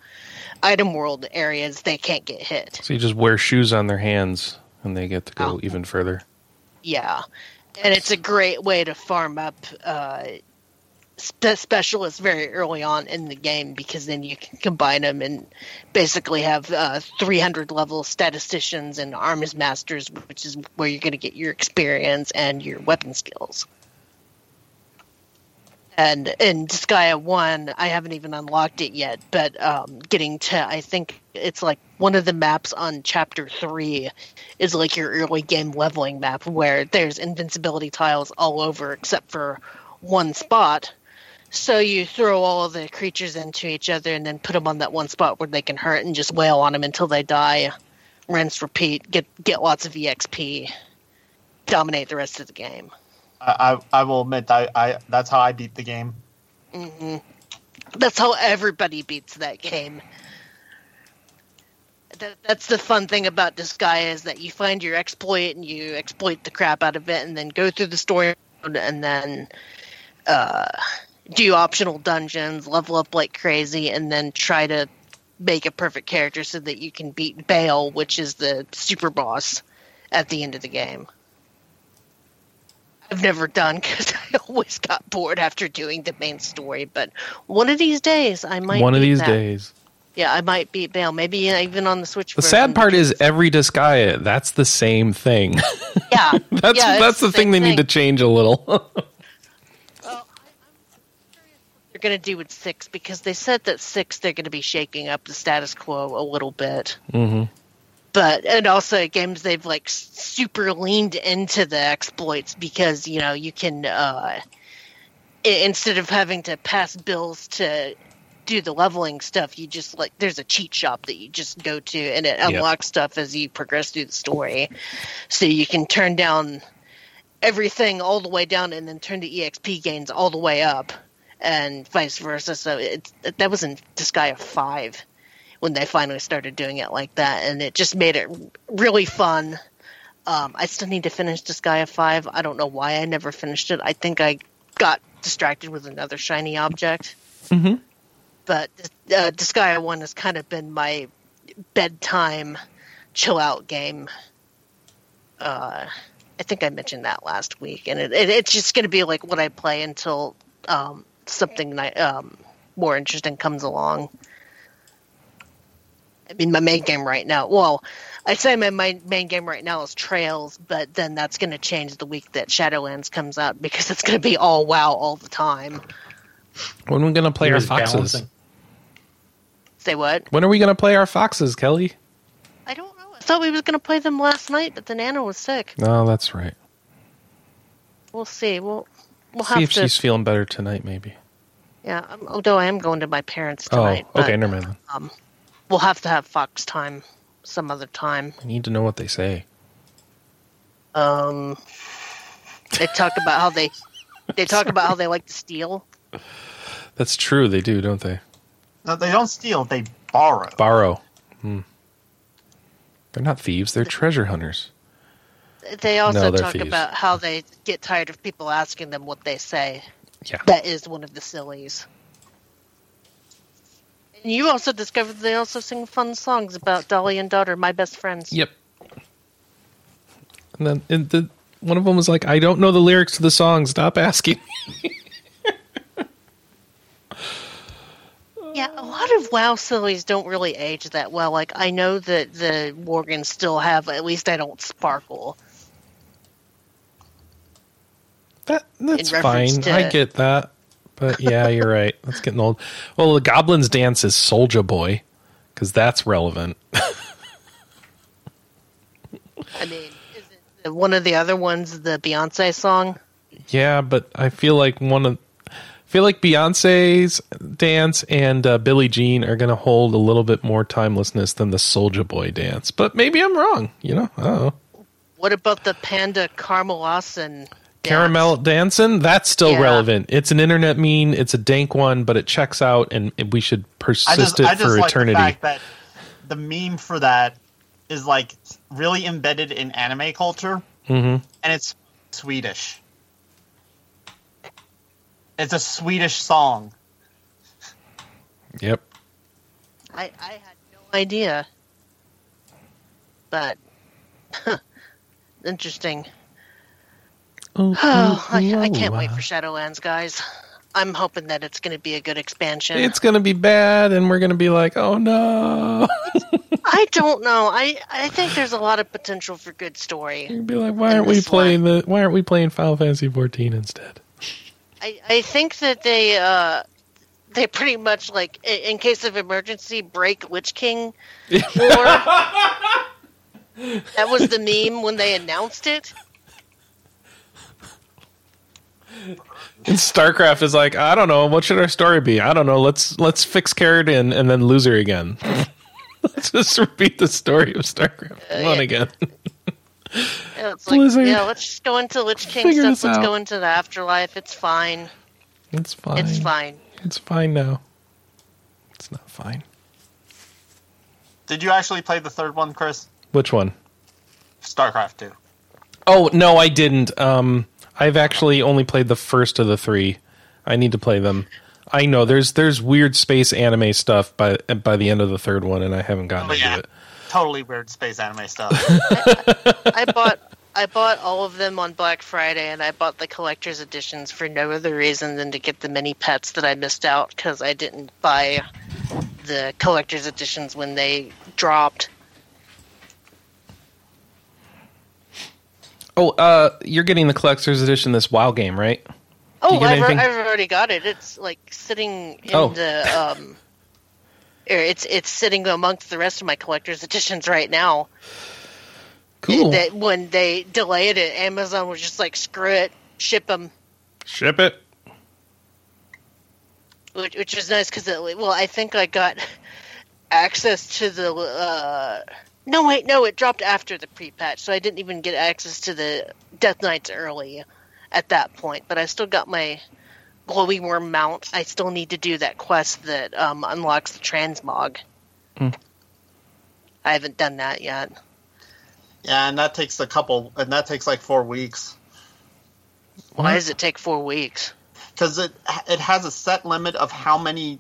item world areas they can't get hit. So you just wear shoes on their hands and they get to go Oh. even further. Yeah, and it's a great way to farm up uh, spe- specialists very early on in the game because then you can combine them and basically have uh, 300 level statisticians and arms masters, which is where you're going to get your experience and your weapon skills. And in Disgaea 1, I haven't even unlocked it yet, but um, getting to, I think it's like one of the maps on Chapter 3 is like your early game leveling map where there's invincibility tiles all over except for one spot. So you throw all the creatures into each other and then put them on that one spot where they can hurt and just wail on them until they die. Rinse, repeat, get get lots of EXP, dominate the rest of the game. I, I, I will admit I, I that's how I beat the game. hmm That's how everybody beats that game. That, that's the fun thing about Disgaea is that you find your exploit and you exploit the crap out of it, and then go through the story and then uh, do optional dungeons, level up like crazy, and then try to make a perfect character so that you can beat Bale, which is the super boss at the end of the game. I've never done because I always got bored after doing the main story. But one of these days, I might. One of these that. days. Yeah, I might beat Bale. Maybe even on the Switch. The sad part is every Disgaea, that's the same thing. yeah, that's yeah, that's it's the thing they same need to change a little. Well, I, I'm curious what they're going to do with six because they said that six they're going to be shaking up the status quo a little bit. hmm But and also games they've like super leaned into the exploits because you know you can uh, instead of having to pass bills to do the leveling stuff, you just like there's a cheat shop that you just go to and it Yep. unlocks stuff as you progress through the story, so you can turn down everything all the way down and then turn the exp gains all the way up and vice versa. So it's that was in disgaea 5 when they finally started doing it like that and it just made it really fun. Um, i still need to finish disgaea 5 i don't know why i never finished it. I think i got distracted with another shiny object. Mhm. but uh, disgaea 1 has kind of been my bedtime chill out game. Uh, I think I mentioned that last week, and it, it, it's just going to be like what I play until um, something um, more interesting comes along. I mean, my main game right now. Well, I say my, my main game right now is Trails, but then that's going to change the week that Shadowlands comes out because it's going to be all WoW all the time. When are we gonna play You're our foxes? balancing. Say what? When are we gonna play our foxes, Kelley? I don't know. I thought we was going to play them last night, but then Anna was sick. No, that's right. We'll see. We'll we'll have to See have if to. she's feeling better tonight, maybe. Yeah, um, although I am going to my parents Oh, tonight. but, okay, never mind. Then. Um, we'll have to have Fox time some other time. I need to know what they say. Um, they talk about how they they talk about how they like to steal. That's true. They do, don't they? No, they don't steal; they borrow. Borrow. Hmm. They're not thieves. They're treasure hunters. They also No, talk thieves. about how they get tired of people asking them what they say. Yeah. That is one of the sillies. You also discovered they also sing fun songs about Dolly and Daughter, my best friends. Yep. And then and the, one of them was like, "I don't know the lyrics to the song. Stop asking." Yeah, a lot of WoW sillies don't really age that well. Like I know that the Worgens still have at least I don't sparkle. That that's fine. I get that. But yeah, you're right. That's getting old. Well, the Goblin's dance is Soldier Boy because that's relevant. I mean, is it one of the other ones the Beyonce song? Yeah, but I feel like one of I feel like Beyonce's dance and uh, Billie Jean are going to hold a little bit more timelessness than the Soldier Boy dance. But maybe I'm wrong. You know, I don't know. What about the Panda Caramelldansen? Caramelldansen, that's still Yeah. relevant. It's an internet meme. It's a dank one, but it checks out, and we should persist just, it I just for like eternity. the fact that the meme for that is like really embedded in anime culture, hmm and it's Swedish. It's a Swedish song. Yep. I, I had no idea. But interesting. Oh, I, I can't wait for Shadowlands, guys. I'm hoping that it's going to be a good expansion. It's going to be bad, and we're going to be like, oh no. I don't know. I I think there's a lot of potential for good story. You'd be like, why aren't we playing the? Why aren't we playing Final Fantasy 14 instead? I, I think that they uh they pretty much like in case of emergency break Lich King War. that was the meme when they announced it. And StarCraft is like, I don't know, what should our story be? I don't know. Let's let's fix Kerrigan and then lose her again. let's just repeat the story of StarCraft Uh, one yeah. again. Yeah, it's like, yeah, let's just go into Lich King Figure stuff. Let's out. go into the afterlife. It's fine. It's fine. It's fine. It's fine now. It's not fine. Did you actually play the third one, Chris? Which one? StarCraft 2. Oh no, I didn't. Um, I've actually only played the first of the three. I need to play them. I know there's there's weird space anime stuff by by the end of the third one, and I haven't gotten Oh, into yeah. it. Totally weird space anime stuff. I bought I bought all of them on Black Friday, and I bought the collector's editions for no other reason than to get the mini pets that I missed out because I didn't buy the collector's editions when they dropped. Oh, uh, you're getting the collector's edition this WoW game, right? Oh, I've, anything? I've already got it. It's like sitting in Oh. the um, it's it's sitting amongst the rest of my collector's editions right now. Cool. That when they delayed it, Amazon was just like, "Screw it, ship them," Ship it. which, which was nice because well, I think I got access to the. Uh, no, wait, no, it dropped after the pre-patch, so I didn't even get access to the Death Knights early at that point. But I still got my glowy worm mount. I still need to do that quest that um, unlocks the transmog. Hmm. I haven't done that yet. Yeah, and that takes a couple, and that takes like four weeks Why does it take four weeks? because it it has a set limit of how many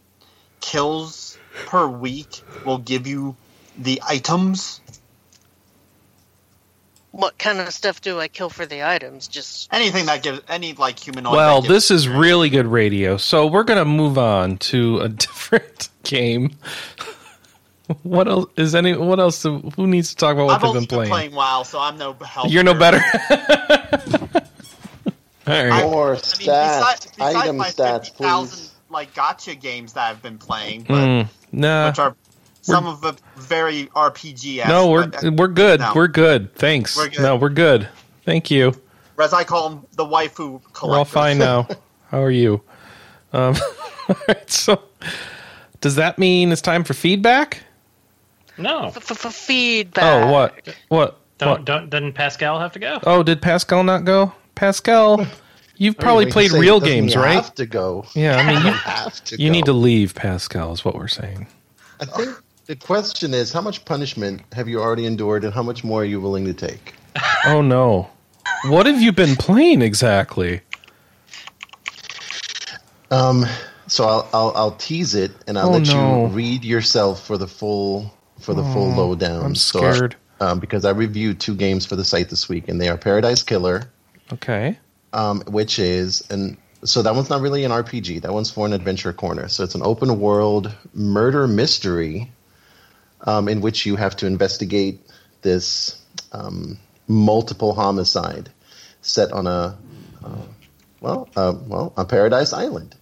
kills per week will give you the items. What kind of stuff do I kill for the items? Just Anything that gives any like humanoid. Well, gives this is really good radio. So we're gonna move on to a different game. what else is any? What else? Who needs to talk about what I've they've only been been playing? playing WoW, so I'm no help. You're no better. All right. More I mean, stats, besides, besides item my stats, 50,000 please. like gotcha games that I've been playing, but Mm, nah. which are some of the very RPG. No, we're we're good. No. We're good. Thanks. We're good. No, we're good. Thank you. as I call them, the waifu collector. We're all fine now. How are you? Um, all right, so, does that mean it's time for feedback? No, f- f- f- feedback. Oh, what? What? don't what? don't doesn't Pascal have to go? Oh, did Pascal not go? Pascal, you've Are probably you played real games, right? Have to go. Yeah, I mean, You you, have to. you go. need to leave Pascal, is what we're saying. I think the question is, how much punishment have you already endured, and how much more are you willing to take? Oh no, what have you been playing exactly? Um, so I'll, I'll I'll tease it, and I'll Oh, let no. you read yourself for the full for the full lowdown. I'm So, scared. um, because I reviewed two games for the site this week, and they are Paradise Killer, Okay. um, which is and so that one's not really an RPG. That one's for an adventure corner. So it's an open world murder mystery, um, in which you have to investigate this um, multiple homicide set on a uh, well, uh, well, on Paradise Island,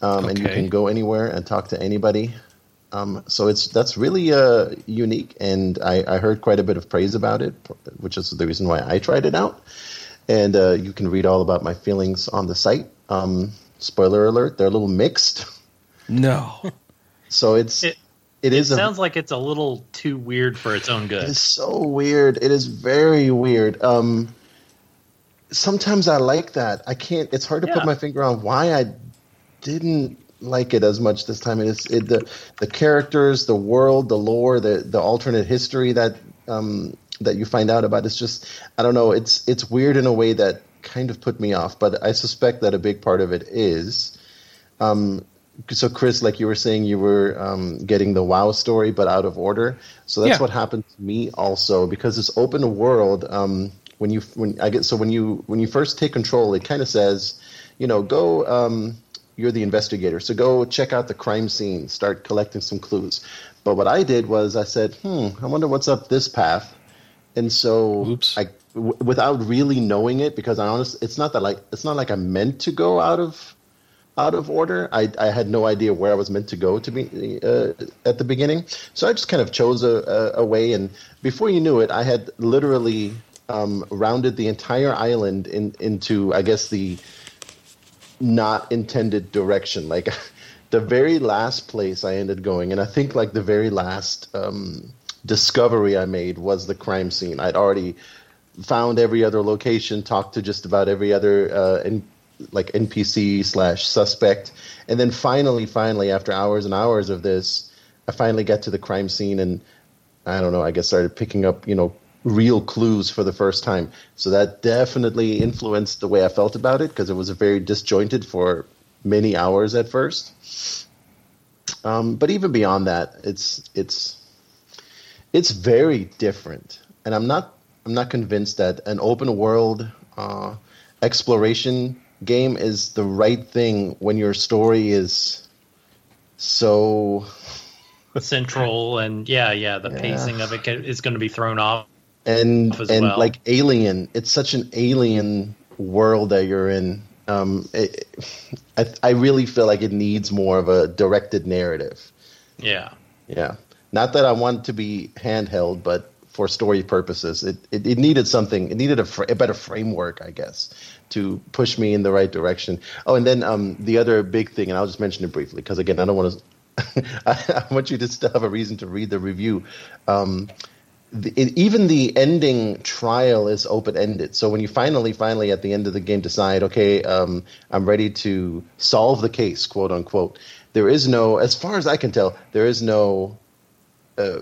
um, and you can go anywhere and talk to anybody. Um, so it's that's really uh, unique, and I, I heard quite a bit of praise about it, which is the reason why I tried it out. And uh, you can read all about my feelings on the site. Um, spoiler alert: they're a little mixed. No. So it's It- it is a Sounds like it's a little too weird for its own good. It's so weird. It is very weird. Um, sometimes I like that. I can't. It's hard to Yeah. put my finger on why I didn't like it as much this time. It is it, the the characters, the world, the lore, the the alternate history that um, that you find out about. It's just I don't know. It's it's weird in a way that kind of put me off. But I suspect that a big part of it is. Um, so Chris, like you were saying, you were um, getting the WoW story, but out of order. So that's Yeah. what happened to me also because it's open world. Um, when you when I get so when you when you first take control, it kind of says, you know, go. Um, you're the investigator, so go check out the crime scene, start collecting some clues. But what I did was I said, hmm, I wonder what's up this path, and so Oops. I w- without really knowing it because I honest, it's not that like it's not like I meant to go out of out of order. I, I had no idea where I was meant to go to be uh, at the beginning, so I just kind of chose a, a, a way. And before you knew it, I had literally um, rounded the entire island in, into, I guess, the not intended direction. Like the very last place I ended going, and I think like the very last um, discovery I made was the crime scene. I'd already found every other location, talked to just about every other uh, in, like NPC slash suspect, and then finally, finally, after hours and hours of this, I finally got to the crime scene, and I don't know, I guess started picking up, you know, real clues for the first time. So that definitely influenced the way I felt about it because it was very disjointed for many hours at first. Um, but even beyond that, it's it's it's very different, and I'm not I'm not convinced that an open world uh, exploration game is the right thing when your story is so Central and yeah, yeah, the Yeah. pacing of it is going to be thrown off. and as and well. like alien it's such an alien world that you're in um it, I, I really feel like it needs more of a directed narrative Yeah. yeah not that i want to be handheld but for story purposes it, it, it needed something it needed a, fr- a better framework i guess to push me in the right direction oh and then um the other big thing and i'll just mention it briefly because again i don't want to I, I want you to still have a reason to read the review um the, it, even the ending trial is open ended. So when you finally, finally at the end of the game decide, okay, um, I'm ready to solve the case, quote unquote, there is no, as far as I can tell, there is no uh,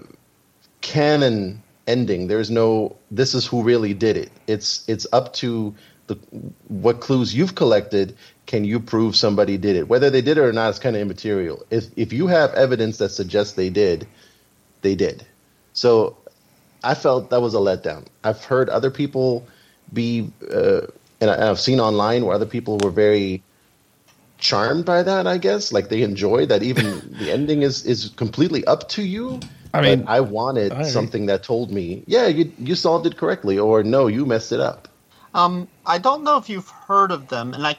canon ending. There's no, this is who really did it. It's it's up to the what clues you've collected. Can you prove somebody did it? Whether they did it or not is kind of immaterial. If if you have evidence that suggests they did, they did. So I felt that was a letdown. I've heard other people be, uh, and I- I've seen online where other people were very charmed by that. I guess like they enjoyed that even the ending is is completely up to you. I mean, I wanted I something that told me, yeah, you you solved it correctly, or no, you messed it up. Um, I don't know if you've heard of them, and I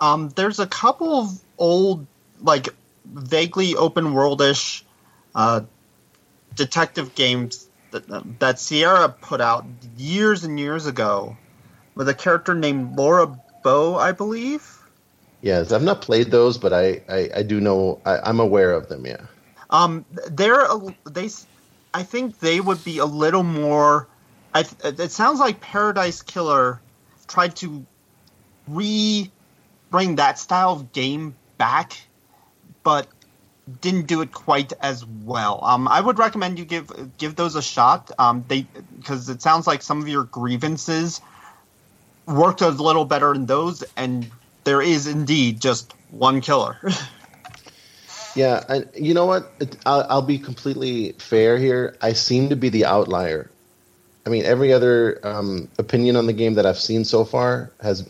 um, there's a couple of old, like vaguely open worldish, uh, detective games that that Sierra put out years and years ago, with a character named Laura Bow, I believe. Yes, I've not played those, but I I, I do know I, I'm aware of them. Yeah. Um, they're a, they, I think they would be a little more. I, it sounds like Paradise Killer tried to re bring that style of game back, but didn't do it quite as well. Um, I would recommend you give give those a shot. Um, they because it sounds like some of your grievances worked a little better in those, and there is indeed just one killer. Yeah, and you know what? I'll, I'll be completely fair here. I seem to be the outlier. I mean, every other um, opinion on the game that I've seen so far has,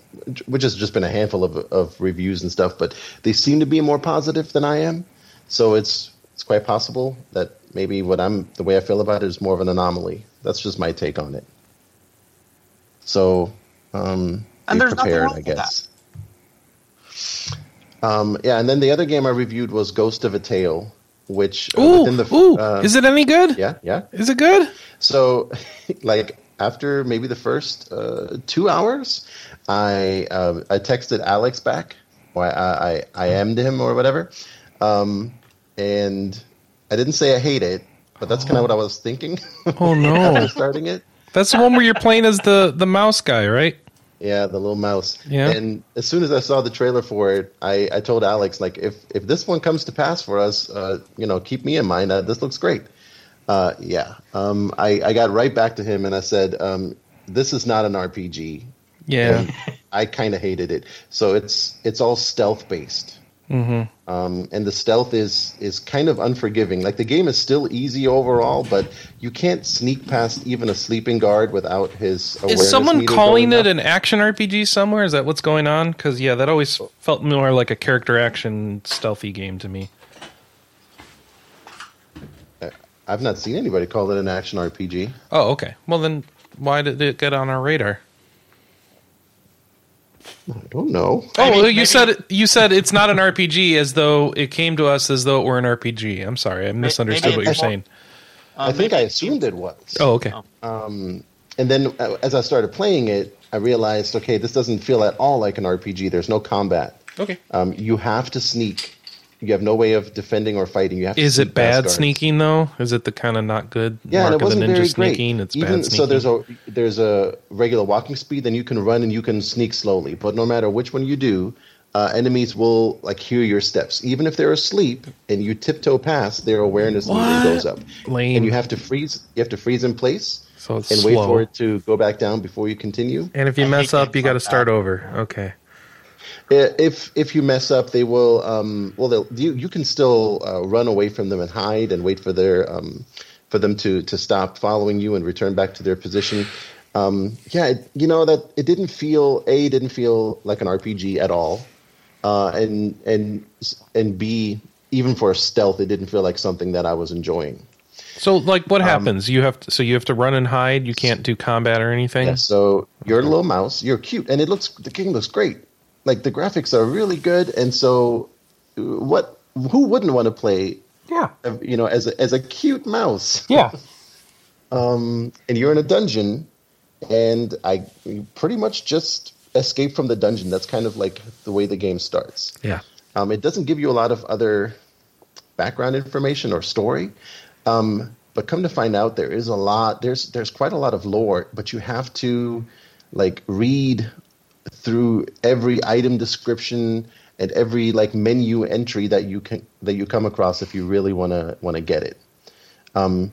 which has just been a handful of, of reviews and stuff, but they seem to be more positive than I am. So it's it's quite possible that maybe what I'm the way I feel about it is more of an anomaly. That's just my take on it. So, um, And be prepared, I guess. Um, yeah, and then the other game I reviewed was Ghost of a Tale, which uh, Ooh, the ooh, uh, is it any good? yeah yeah. Is it good? So, like after maybe the first uh, two hours, I um, I texted Alex back, or I I, I ammed him or whatever, um, and I didn't say I hate it, but that's kind of what I was thinking Oh no, starting it. that's the one where you're playing as the the mouse guy, right? Yeah, the little mouse. Yeah. And as soon as I saw the trailer for it, I, I told Alex like, if if this one comes to pass for us, uh, you know, keep me in mind. Uh, this looks great. Uh, yeah. Um, I I got right back to him and I said, um, this is not an RPG. Yeah. And I kind of hated it. So it's it's all stealth based. hmm Um, and the stealth is is kind of unforgiving. Like the game is still easy overall, but you can't sneak past even a sleeping guard without his awareness. Is someone calling it up. an action RPG somewhere? Is that what's going on? Because yeah, that always felt more like a character action stealthy game to me. I've not seen anybody call it an action RPG. Oh, okay. Well then, why did it get on our radar? I don't know. Oh, Maybe- well, you maybe- said you said it's not an RPG as though it came to us as though it were an RPG. I'm sorry, I misunderstood maybe what you're it's- saying. I think I assumed it was. Oh, okay. Um, and then uh, as I started playing it, I realized, okay, this doesn't feel at all like an RPG. There's no combat. Okay. Um, you have to sneak. You have no way of defending or fighting. You have. To Is sneak it bad guards. sneaking though? Is it the kind of not good Yeah, mark and it of the ninja very sneaking? It's Even bad sneaking. so, there's a there's a regular walking speed. Then you can run and you can sneak slowly. But no matter which one you do, uh, enemies will like hear your steps, even if they're asleep and you tiptoe past. Their awareness What? goes up, Lame. and you have to freeze. You have to freeze in place so it's and slow. wait for it to go back down before you continue. and if you I mess up, you got to start over. Okay. Uh, If if you mess up, they will. Um, well, you you can still uh, run away from them and hide and wait for their um, for them to to stop following you and return back to their position. Um, yeah, it, you know that it didn't feel a didn't feel like an RPG at all, uh, and and and b even for stealth, it didn't feel like something that I was enjoying. So, like, Um, what happens? you have to, so you have to run and hide. You can't do combat or anything. Yeah, so you're a little mouse. You're cute, and it looks the game looks great. Like the graphics are really good, and so what? Who wouldn't want to play? Yeah. uh, You know, as a, as a cute mouse. Yeah. Um, and you're in a dungeon, and I pretty much just escape from the dungeon. That's kind of like the way the game starts. Yeah. Um, it doesn't give you a lot of other background information or story, um, but come to find out, there is a lot. There's there's quite a lot of lore, but you have to like read through every item description and every like menu entry that you can that you come across if you really want to want to get it. Um,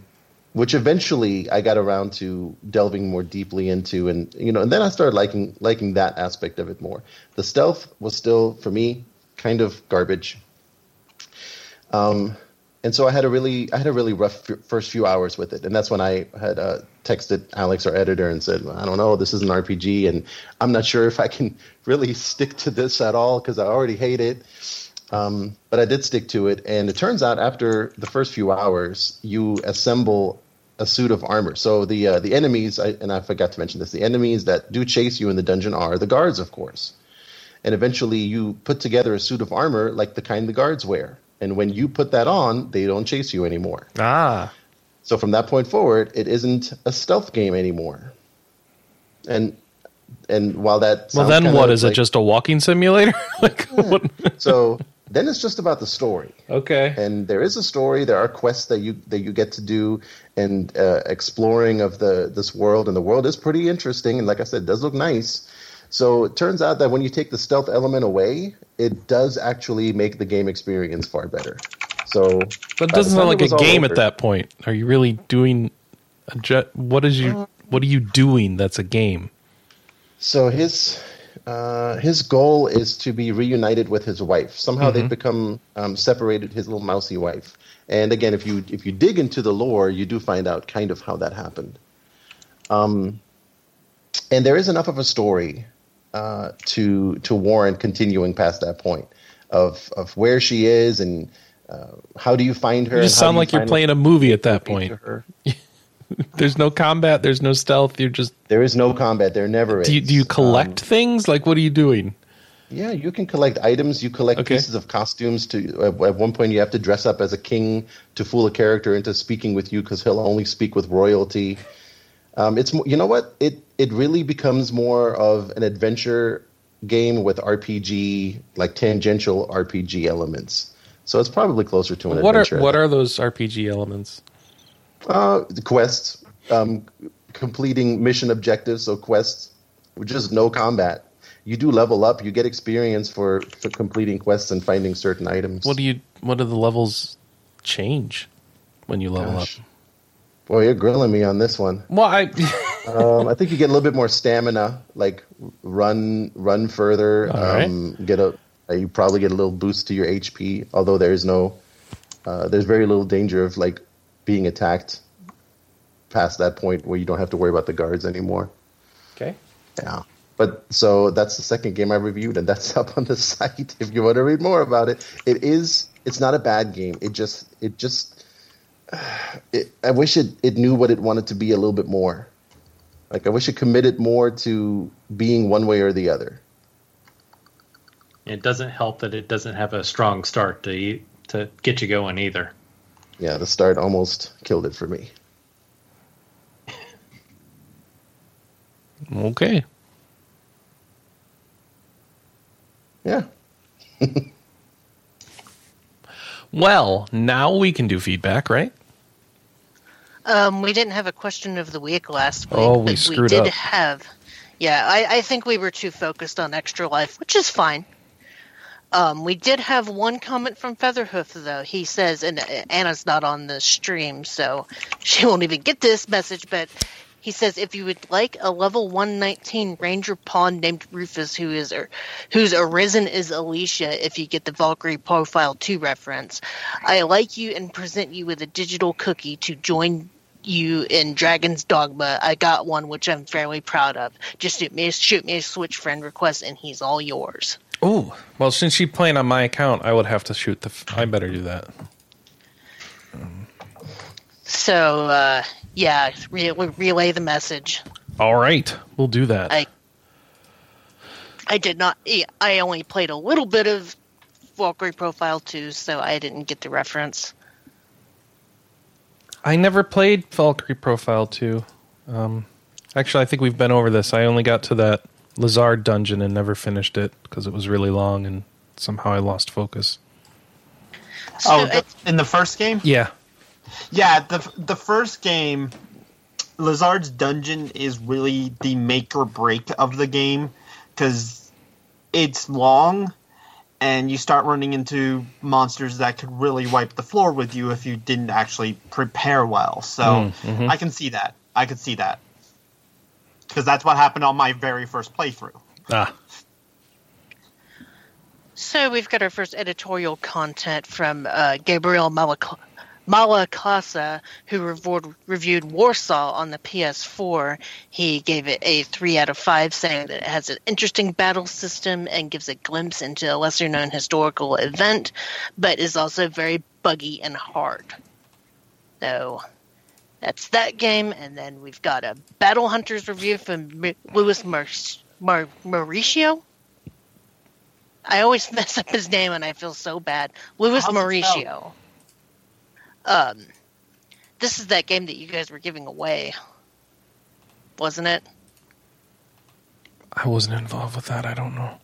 which eventually I got around to delving more deeply into, and you know, and then I started liking liking that aspect of it more. The stealth was still for me kind of garbage. Um, and so I had a really I had a really rough f- first few hours with it, and that's when I had uh, texted Alex, our editor, and said, "I don't know, this is an RPG, and I'm not sure if I can really stick to this at all because I already hate it." Um, but I did stick to it, and it turns out after the first few hours, you assemble a suit of armor. So the uh, the enemies, I, and I forgot to mention this, the enemies that do chase you in the dungeon are the guards, of course. And eventually, you put together a suit of armor like the kind the guards wear. And when you put that on, they don't chase you anymore. Ah. So from that point forward, it isn't a stealth game anymore. And and while that Well, then what is it? Just a walking simulator? like what? so then it's just about the story. Okay. and there is a story. There are quests that you that you get to do, and uh, exploring of the this world. And the world is pretty interesting. And like I said, it does look nice. So it turns out that when you take the stealth element away, it does actually make the game experience far better. So, But it doesn't sound like a game over- at that point. Are you really doing a jet? What is you? What are you doing? That's a game. So his uh, his goal is to be reunited with his wife. Somehow they've become um, separated. His little mousy wife. And again, if you if you dig into the lore, you do find out kind of how that happened. Um, and there is enough of a story uh, to to warrant continuing past that point of of where she is and uh, how do you find her. You and just sound you like you're playing a movie at that point. There's no combat. There's no stealth. You're just. There is no combat. There never is. Do you, do you collect Um, things? Like, what are you doing? Yeah, you can collect items. You collect Okay. pieces of costumes. To at, at one point, you have to dress up as a king to fool a character into speaking with you because he'll only speak with royalty. Um, it's you know what it it really becomes more of an adventure game with RPG like tangential RPG elements. So it's probably closer to an adventure. What are what are those RPG elements? uh, the quests? Um, completing mission objectives. So quests, which is no combat. You do level up. You get experience for, for completing quests and finding certain items. What do you? What do the levels change when you level Gosh. up? Boy, you're grilling me on this one. Well, I. Um, I think you get a little bit more stamina, like run, run further. All right. um, Get a, you probably get a little boost to your HP. Although there is no, uh, there's very little danger of like being attacked past that point where you don't have to worry about the guards anymore. okay. Yeah. But so that's the second game I reviewed, and that's up on the site if you want to read more about it. It is. It's not a bad game. It just. It just. It, I wish it, it knew what it wanted to be a little bit more. Like I wish it committed more to being one way or the other. It doesn't help that it doesn't have a strong start to e- to get you going either. Yeah, the start almost killed it for me. Okay. Yeah. Well, now we can do feedback, right? Um, we didn't have a question of the week last week. Oh, we but screwed we did up. have. Yeah, I, I think we were too focused on extra life, which is fine. Um, we did have one comment from Featherhoof though. He says, and uh, Anna's not on the stream, so she won't even get this message. But He says if you would like a level 119 ranger pawn named Rufus who is or whose arisen is Alicia if you get the Valkyrie profile 2 reference. I like you and present you with a digital cookie to join you in Dragon's Dogma. I got one which I'm fairly proud of. Just shoot me, shoot me a Switch friend request and he's all yours. Oh, well, since she's playing on my account, I would have to shoot the. F- I better do that. So uh, yeah, re- relay the message. All right, we'll do that. I I did not. I only played a little bit of Valkyrie Profile 2, so I didn't get the reference. I never played Valkyrie Profile 2. Um, actually, I think we've been over this. I only got to that Lezard dungeon and never finished it because it was really long and somehow I lost focus. So oh, the, in the first game? Yeah. Yeah, the the first game, Lezard's dungeon is really the make or break of the game because it's long, and you start running into monsters that could really wipe the floor with you if you didn't actually prepare well. So Mm, mhm. I can see that. I could see that because that's what happened on my very first playthrough. Ah. So we've got our first editorial content from uh, Gabriel Malak- Malacasa, who reviewed, reviewed Warsaw on the PS4. He gave it a 3 out of 5, saying that it has an interesting battle system and gives a glimpse into a lesser known historical event, but is also very buggy and hard. So that's that game. And then we've got a Battle Hunters review from M- Louis Mar- Mar- Mauricio. I always mess up his name and I feel so bad. Louis How's Mauricio. Um, this is that game that you guys were giving away, wasn't it? I wasn't involved with that. I don't know.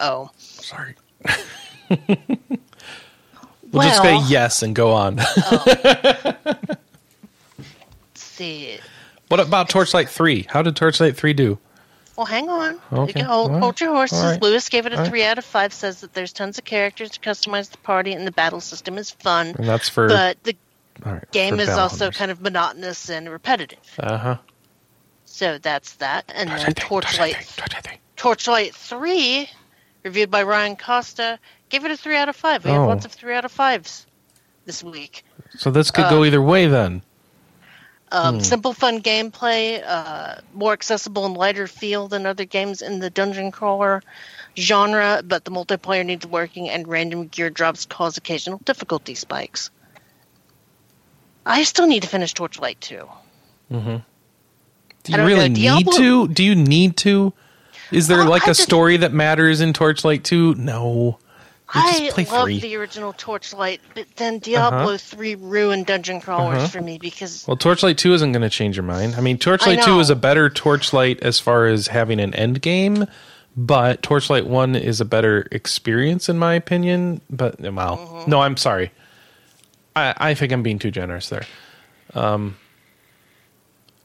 Oh, Sorry. we'll just say yes and go on. let's see. what about Torchlight 3? How did Torchlight 3 do? Well, hang on. Okay. You can hold, hold your horses. Right. Lewis gave it a All right. three out of five. Says that there's tons of characters to customize the party, and the battle system is fun. And that's for. But the right, game is also Hunters. kind of monotonous and repetitive. Uh huh. So that's that. And then Torchlight 3, Torchlight Torchlight 3. Torchlight 3, reviewed by Ryan Costa, gave it a 3 out of 5. We have Oh. lots of 3 out of 5s this week. So this could Uh, go either way then. Um, Hmm. Simple, fun gameplay, uh, more accessible and lighter feel than other games in the dungeon crawler genre, but the multiplayer needs working and random gear drops cause occasional difficulty spikes. I still need to finish Torchlight 2. Mm-hmm. Do you really know, need to? Do you need to? Is there Well, like I a story that matters in Torchlight 2? No. I love the original Torchlight, but then Diablo Uh-huh. 3 ruined dungeon crawlers Uh-huh. for me because Well, Torchlight 2 isn't going to change your mind. I mean, Torchlight I 2 is a better Torchlight as far as having an end game, but Torchlight 1 is a better experience, in my opinion. But, well, Mm-hmm. no, I'm sorry. I, I think I'm being too generous there. Um,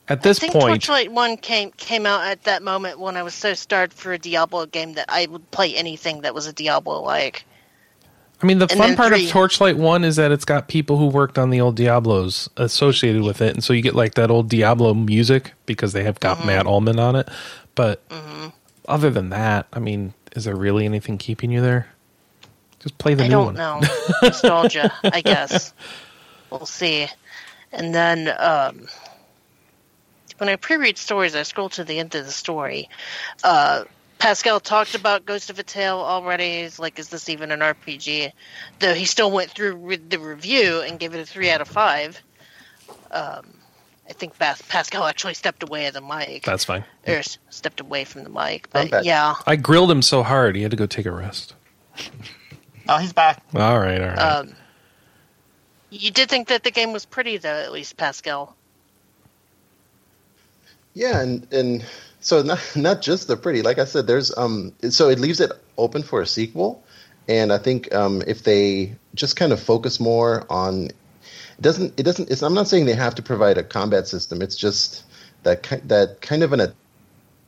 at this I think point, Torchlight One came came out at that moment when I was so starved for a Diablo game that I would play anything that was a Diablo like. I mean, the and fun part three. of Torchlight 1 is that it's got people who worked on the old Diablos associated with it. And so you get like that old Diablo music because they have got Mm-hmm. Matt Uelmen on it. But other than that, I mean, is there really anything keeping you there? Just play the I new don't one. know nostalgia. I guess we'll see. And then um, when I pre-read stories, I scroll to the end of the story. Uh, Pascal talked about Ghost of a Tale already. He's like, "Is this even an RPG?" Though he still went through re- the review and gave it a three out of five. Um, I think Pas- Pascal actually stepped away of the mic, That's fine. or s- stepped away from the mic. But back. yeah, I grilled him so hard he had to go take a rest. Oh, he's back. All right, all right. um, you did think that the game was pretty, though, at least Pascal. Yeah, and and so not not just the pretty. Like I said, there's um. So it leaves it open for a sequel, and I think um if they just kind of focus more on, it doesn't it doesn't. It's, I'm not saying they have to provide a combat system. It's just that that kind of an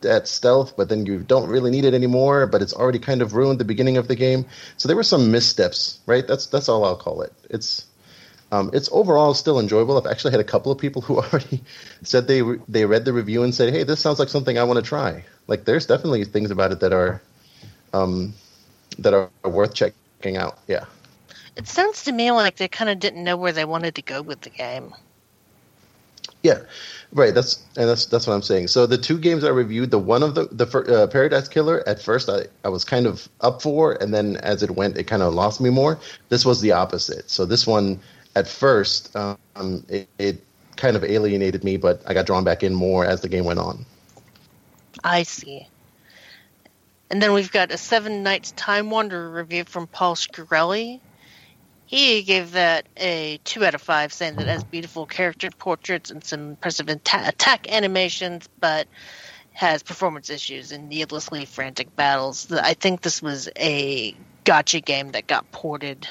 that stealth, but then you don't really need it anymore. But it's already kind of ruined the beginning of the game. So there were some missteps, right? That's that's all I'll call it. It's Um, it's overall still enjoyable. I've actually had a couple of people who already said they re- they read the review and said, "Hey, this sounds like something I want to try." Like, there's definitely things about it that are um, that are worth checking out. Yeah. It sounds to me like they kind of didn't know where they wanted to go with the game. Yeah, right. That's and that's that's what I'm saying. So the two games I reviewed, the one of the the uh, Paradise Killer, at first I, I was kind of up for, and then as it went, it kind of lost me more. This was the opposite. So this one, at first, um, it, it kind of alienated me, but I got drawn back in more as the game went on. I see. And then we've got a Seven Knights Time Wander review from Paul Shkreli. He gave that a 2 out of 5, saying that it has beautiful character portraits and some impressive atta- attack animations, but has performance issues and needlessly frantic battles. I think this was a gacha game that got ported.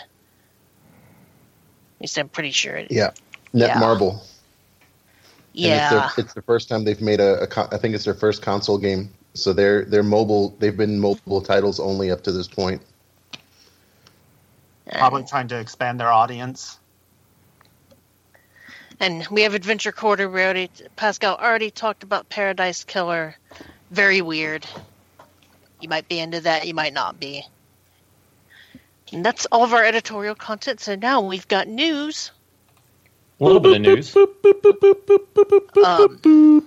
At least I'm pretty sure. It, Yeah, Net Yeah. Marble. Yeah. it's, their, it's the first time they've made a, a con- I think it's their first console game. So they're they're mobile. They've been mobile titles only up to this point. Uh, Probably trying to expand their audience. And we have Adventure Quarter. We already Pascal already talked about Paradise Killer. Very weird. You might be into that. You might not be. And that's all of our editorial content. So now we've got news. A little bit of news. Um,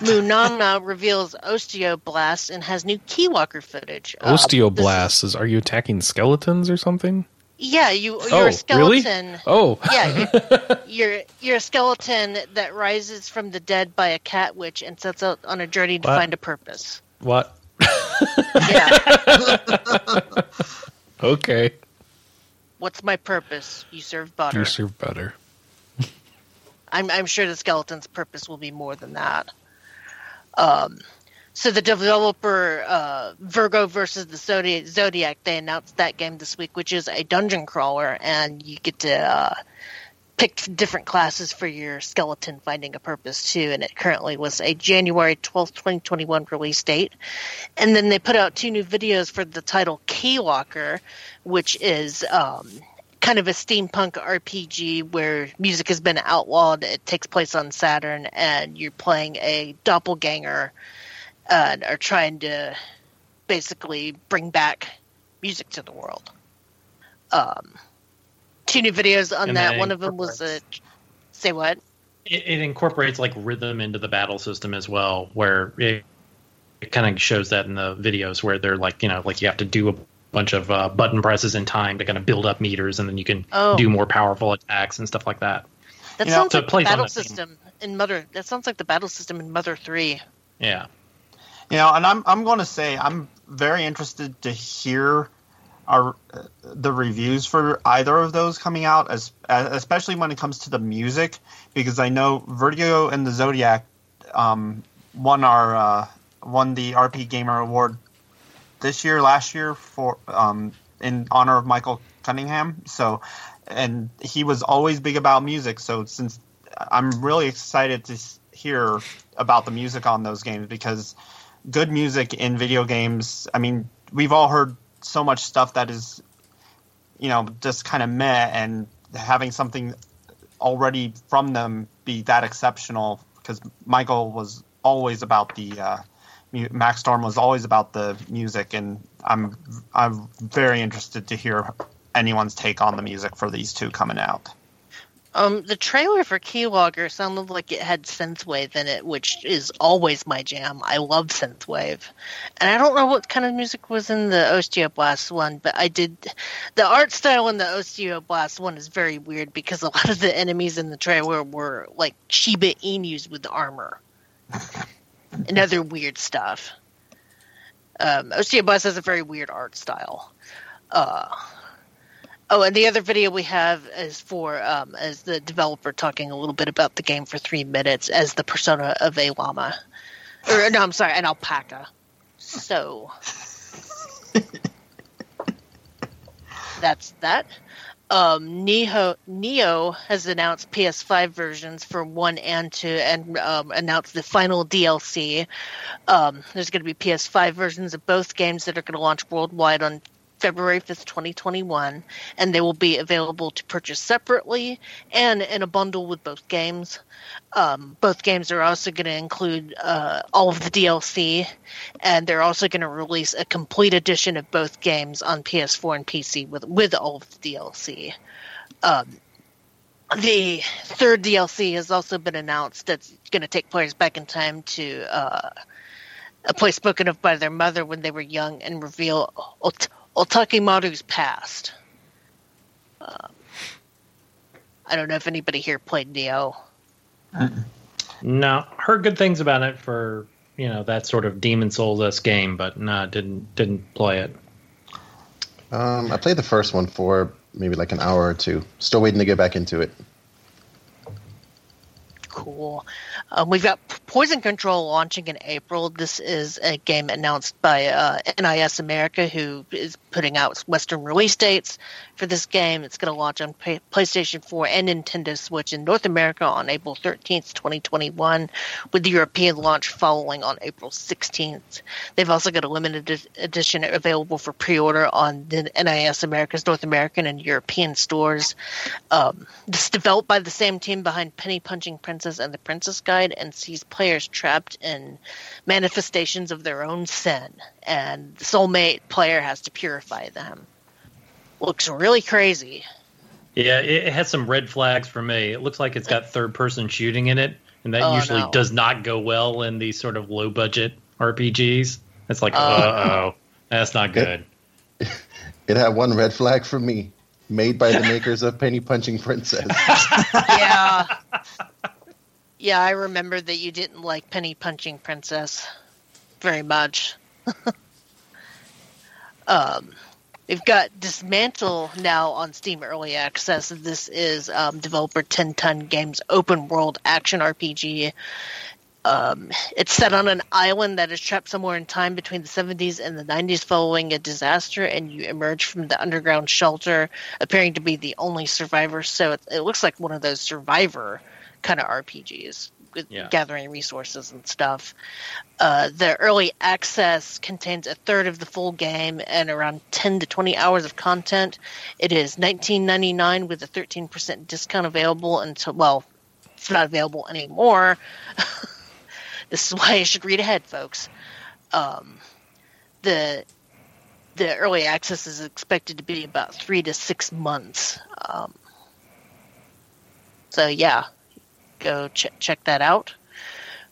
Moonana reveals Osteoblast and has new Keylocker footage. Uh, is- Osteoblast is are you attacking skeletons or something? yeah, you Oh, you're a really? skeleton. Oh, Yeah, you're, you're you're a skeleton that rises from the dead by a cat witch and sets out on a journey to What? find a purpose. what? Yeah. Okay, What's my purpose? You serve butter. you serve better. I'm, I'm sure the skeleton's purpose will be more than that. Um, so the developer uh, Virgo versus the Zodiac, Zodiac, they announced that game this week, which is a dungeon crawler, and you get to uh, pick different classes for your skeleton finding a purpose too. And it currently was a January twelfth, twenty twenty one release date. And then they put out two new videos for the title Keylocker, which is um, kind of a steampunk RPG where music has been outlawed. It takes place on Saturn, and you're playing a doppelganger and are trying to basically bring back music to the world. Um, two new videos on that. that One of them was a say what? It, it incorporates like rhythm into the battle system as well, where it, it kind of shows that in the videos where they're like, you know, like you have to do a bunch of uh, button presses in time to kind of build up meters, and then you can Oh. do more powerful attacks and stuff like that. That You sounds so like it the battle that theme. system in Mother. That sounds like the battle system in Mother Three. Yeah. You know, and I'm I'm going to say I'm very interested to hear our uh, the reviews for either of those coming out, as especially when it comes to the music, because I know Vertigo and the Zodiac um, won our uh, won the RPGamer Award this year, last year for um, in honor of Michael Cunningham. So, and he was always big about music. So since I'm really excited to hear about the music on those games because good music in video games. I mean, we've all heard so much stuff that is, you know, just kind of meh, and having something already from them be that exceptional because Michael was always about the uh, Macstorm was always about the music, and I'm I'm very interested to hear anyone's take on the music for these two coming out. Um, the trailer for Keylocker sounded like it had synthwave in it, which is always my jam. I love synthwave, and I don't know what kind of music was in the Osteoblast one, but I did. The art style in the Osteoblast one is very weird because a lot of the enemies in the trailer were like Shiba Inus with armor and other weird stuff. Um, Osteoblast has a very weird art style. Uh, Oh, and the other video we have is for um, as the developer talking a little bit about the game for three minutes as the persona of a llama, or no, I'm sorry, an alpaca. So that's that. Um, Nioh Nioh has announced PS5 versions for one and two, and um, announced the final DLC. Um, there's going to be PS5 versions of both games that are going to launch worldwide on February 5th, 2021, and they will be available to purchase separately and in a bundle with both games. Um, both games are also going to include uh, all of the DLC, and they're also going to release a complete edition of both games on PS4 and PC with with all of the DLC. Um, the third DLC has also been announced that's going to take players back in time to uh, a place spoken of by their mother when they were young and reveal Otakemaru's past. Um, I don't know if anybody here played Nioh. No, heard good things about it for you know that sort of Demon Souls esque game, but no, didn't didn't play it. Um, I played the first one for maybe like an hour or two. Still waiting to get back into it. Cool. Um, we've got Poison Control launching in April. This is a game announced by uh, NIS America, who is putting out Western release dates for this game. It's going to launch on PlayStation 4 and Nintendo Switch in North America on April 13th, 2021, with the European launch following on April 16th. They've also got a limited edition available for pre order on the NIS America's North American and European stores. Um, this is developed by the same team behind Penny Punching Princess and the Princess Guide and sees players trapped in manifestations of their own sin, and the soulmate player has to purify them. Looks really crazy. Yeah, it, it has some red flags for me. It looks like it's got third person shooting in it, and that Oh, usually no. does not go well in these sort of low budget RPGs. It's like, uh oh, that's not good. It had one red flag for me. Made by the makers of Penny Punching Princess. yeah. Yeah, I remember that you didn't like Penny Punching Princess very much. um, we've got Dysmantle now on Steam Early Access. This is um, developer 10 Ton Games open world action RPG. Um, it's set on an island that is trapped somewhere in time between the 70s and the 90s following a disaster, and you emerge from the underground shelter, appearing to be the only survivor. So it, it looks like one of those survivor kind of RPGs with Yeah. gathering resources and stuff. Uh, the early access contains a third of the full game and around 10 to 20 hours of content. It is 19.99 with a 13% discount available until well, it's not available anymore. this is why you should read ahead, folks. Um, the the early access is expected to be about three to six months. Um, so yeah, go ch- check that out.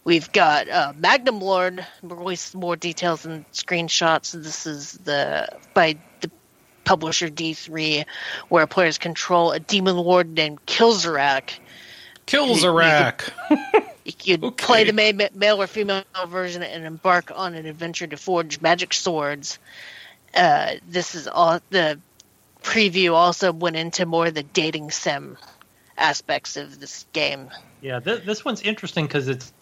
We've got uh, Maglam Lord more details and screenshots. This is the by the publisher D3, where players control a demon lord named Kilzarak. Rack. You could Okay. play the ma- male or female version and embark on an adventure to forge magic swords. Uh, this is all the preview also went into more of the dating sim aspects of this game. Yeah, th- this one's interesting because it's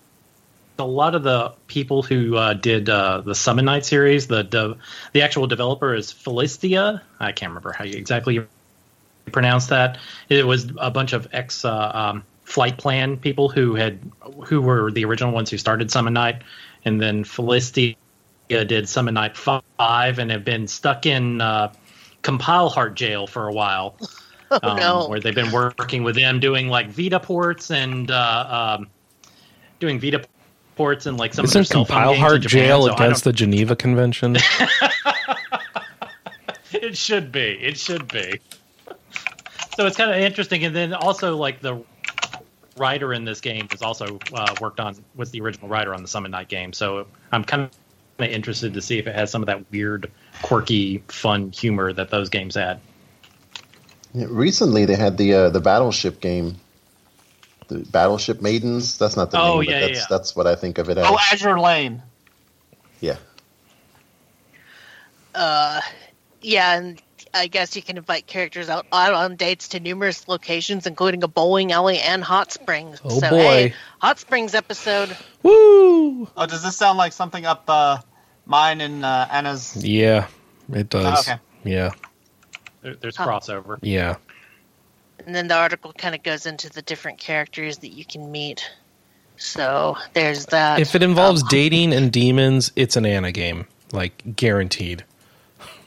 a lot of the people who uh, did uh, the Summon Night series. The de- the actual developer is Felistella. I can't remember how you exactly pronounce that. It was a bunch of ex uh, um, flight plan people who had who were the original ones who started Summon Night, and then Felistella did Summon Night Five and have been stuck in uh, Compile Heart jail for a while Oh um, no! where they've been working with them doing like Vita ports and uh, um, doing Vita ports and like some of their Isn't cell phone Compile games in Heart Japan, jail so I against the Geneva Convention? It should be. It should be. So it's kind of interesting, and then also like the writer in this game was also uh, worked on was the original writer on the Summon Night game. So I'm kind of interested to see if it has some of that weird, quirky, fun humor that those games had. Yeah, recently, they had the uh, the Battleship game, the Battleship Maidens. That's not the Oh, name, yeah, but that's yeah. that's what I think of it as. Oh, Azure Lane. yeah, Uh, yeah, and I guess you can invite characters out, out on dates to numerous locations, including a bowling alley and hot springs. Oh, so, boy. hey, hot springs episode. Woo! Oh, does this sound like something up uh, mine and uh, Anna's? Yeah, it does. Oh, okay. Yeah, There, there's Huh. crossover. yeah. And then the article kind of goes into the different characters that you can meet. So there's that. If it involves Um, dating and demons, it's an Anna game, like guaranteed.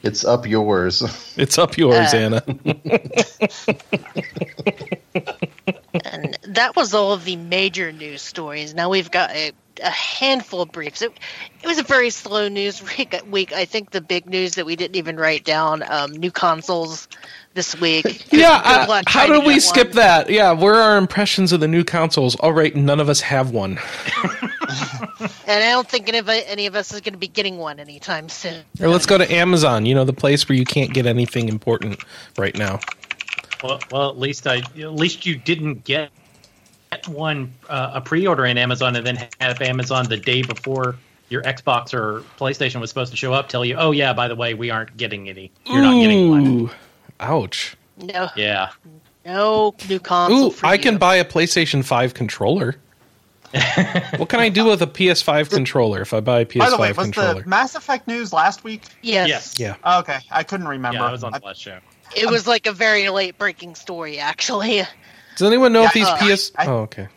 It's up yours. It's up yours, Uh, Anna. And that was all of the major news stories. Now we've got a, a handful of briefs. It, it was a very slow news week. week. I think the big news that we didn't even write down um, new consoles this week. yeah, Good uh, how did we skip one. that? Yeah, where are our impressions of the new consoles? All right, none of us have one. And I don't think any of, any of us is going to be getting one anytime soon. Or let's go to Amazon. You know, the place where you can't get anything important right now. Well, well, at least I, at least you didn't get one uh, a pre-order in Amazon and then have Amazon the day before your Xbox or PlayStation was supposed to show up tell you, oh yeah, by the way, we aren't getting any. You're not getting one. Ouch. No, Yeah. no new console. Ooh, for I you. can buy a PlayStation 5 controller. what can I do with a PS5 controller if I buy a PS5 By the way, was controller? the Mass Effect news last week? Yes. Yes. yeah. Oh, okay, I couldn't remember. Yeah, I was on I- the last show. It was like a very late breaking story, actually. Does anyone know if these uh, PS? I- oh, okay.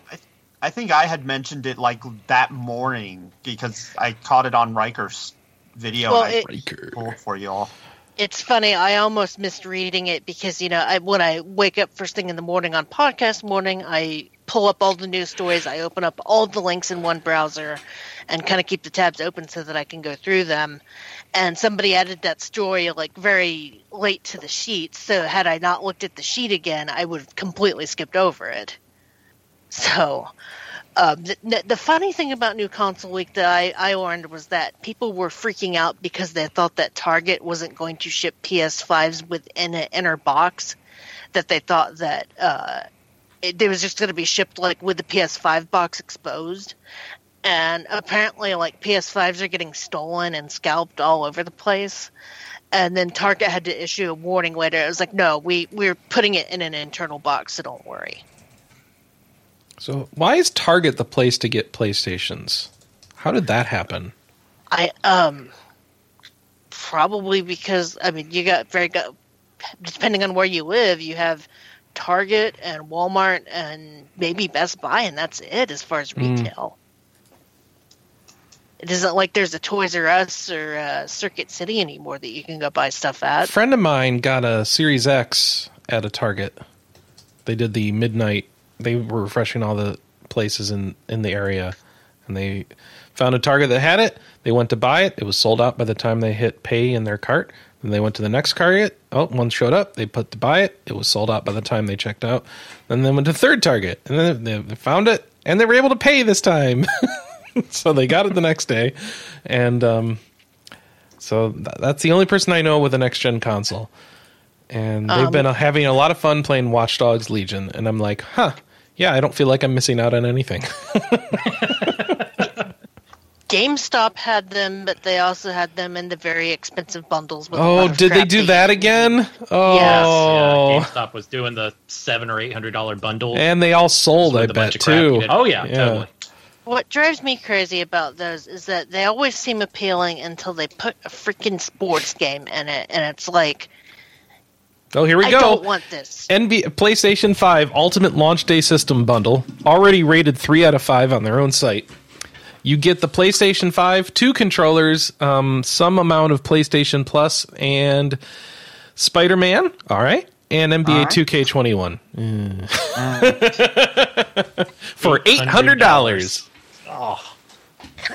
I think I had mentioned it like that morning because I caught it on Riker's video. Well, and I it- Riker. pulled for you all. It's funny. I almost missed reading it because you know I, when I wake up first thing in the morning on podcast morning, I pull up all the news stories. I open up all the links in one browser, and kind of keep the tabs open so that I can go through them. And somebody added that story like very late to the sheet. So had I not looked at the sheet again, I would have completely skipped over it. So. Um, the, the funny thing about New Console Week that I, I learned was that people were freaking out because they thought that Target wasn't going to ship PS5s within an inner box. That they thought that uh, it, it was just going to be shipped like with the PS5 box exposed. And apparently, like PS5s are getting stolen and scalped all over the place. And then Target had to issue a warning later. It was like, no, we we're putting it in an internal box, so don't worry. So why is Target the place to get PlayStations? How did that happen? I um probably because I mean you got very got depending on where you live, you have Target and Walmart and maybe Best Buy, and that's it as far as Mm. It isn't like there's a Toys R Us or uh, Circuit City anymore that you can go buy stuff at. A friend of mine got a Series X at a Target. They did the midnight. They were refreshing all the places in in the area, and they found a Target that had it. They went to buy it. It was sold out by the time they hit pay in their cart. Then they went to the next Target. Oh, one showed up. They put to buy it. It was sold out by the time they checked out. Then they went to third Target, and then they found it, and they were able to pay this time. so they got it the next day, and um, so th- that's the only person I know with a next gen console. And they've Um, been uh, having a lot of fun playing Watch Dogs Legion, and I'm like, huh, yeah, I don't feel like I'm missing out on anything. GameStop had them, but they also had them in the very expensive bundles. With oh, did they do you that again? Oh, Yeah, GameStop was doing the seven or eight hundred dollar bundle. and they all sold, I a bunch bet of crap you too. Oh yeah, Yeah. totally. What drives me crazy about those is that they always seem appealing until they put a freaking sports game in it, and it's like, Oh, here we I go. don't want this. NB PlayStation 5 Ultimate Launch Day System Bundle, already rated 3 out of 5 on their own site. You get the PlayStation 5, two controllers, um, some amount of PlayStation Plus, and Spider Man. All right. And NBA All right. 2K21. For $800.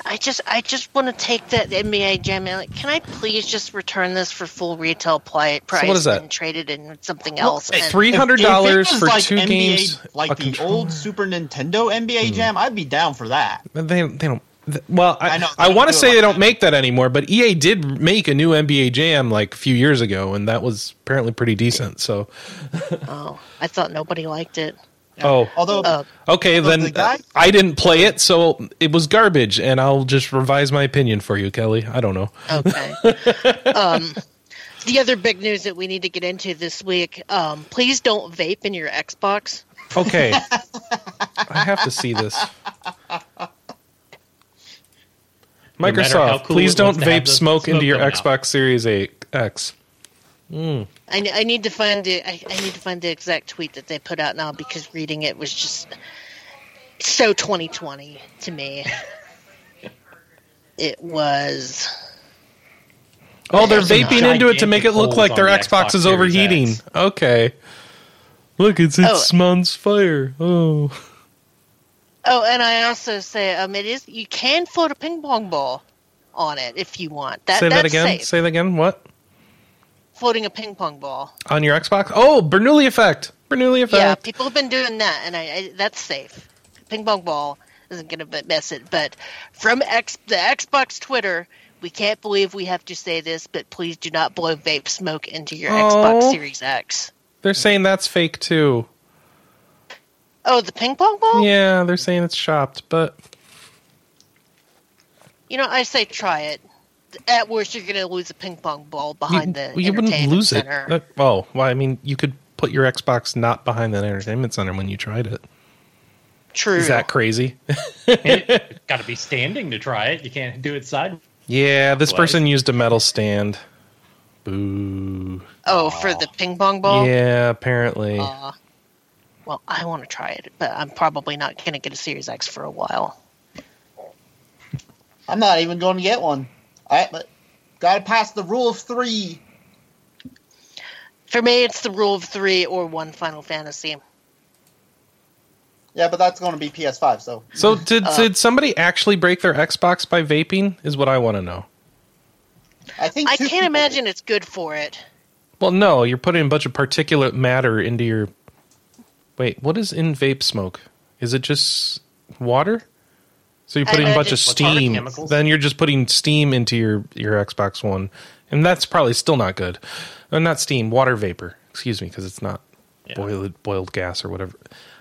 I just, I just want to take that NBA Jam. and, Like, can I please just return this for full retail play, price what is that? and trade it in something else? Well, and- Three hundred If- if it dollars for like two NBA, games. like the controller. old Super Nintendo NBA Hmm. Jam. I'd be down for that. They they don't. th- Well, I, I know, I want to say it they like don't that. make that anymore, but EA did make a new NBA Jam like a few years ago, and that was apparently pretty decent. So, oh, I thought nobody liked it. Oh, Although Uh, okay, Although then the guy- I didn't play it, so it was garbage, and I'll just revise my opinion for you, Kelley. I don't know. Okay. um, the other big news that we need to get into this week: um, please don't vape in your Xbox. Okay, I have to see this. matter how Microsoft, cool please don't looks to have vape smoke smoke into your coming out. Xbox Series 8 X. I, I need to find it. I, I need to find the exact tweet that they put out now because reading it was just so 2020 to me. It was. Oh, they're There's some vaping into it to make it look like their holes the Xbox is overheating. Series X. Okay. Look, it's it's Oh. on fire. Oh. Oh, and I also say, um, it is you can float a ping pong ball on it if you want. That Say that that's again. safe. Say that again. What? Floating a ping pong ball. On your Xbox? Oh, Bernoulli effect. Bernoulli effect. Yeah, people have been doing that, and I, I that's safe. Ping pong ball isn't going to mess it. But from X, the Xbox Twitter, we can't believe we have to say this, but please do not blow vape smoke into your Oh. Xbox Series X. They're saying that's fake too. Oh, the ping pong ball? Yeah, they're saying it's shopped, but You know, I say try it. At worst, you're going to lose a ping pong ball behind you, the you wouldn't lose center. it. That- oh, well, I mean, you could put your Xbox not behind the entertainment center when you tried it. True. Is that crazy? Got to be standing to try it. You can't do it side. yeah, this person used a metal stand. Boo. Oh, for the ping pong ball? Yeah, apparently. Uh, well, I want to try it, but I'm probably not going to get a Series X for a while. I'm not even going to get one. I got to pass the rule of three. For me, it's the rule of three or one Final Fantasy. Yeah, but that's going to be PS5. So so did Uh, did somebody actually break their Xbox by vaping? Is what I want to know. I think I can't people- imagine it's good for it. Well, no, you're putting a bunch of particulate matter into your. Wait, what is in vape smoke? Is it just water? So you're putting a bunch of steam. chemicals. Then you're just putting steam into your your Xbox One, and that's probably still not good. Uh, not steam, water vapor. Excuse me, because it's not Yeah. boiled boiled gas or whatever.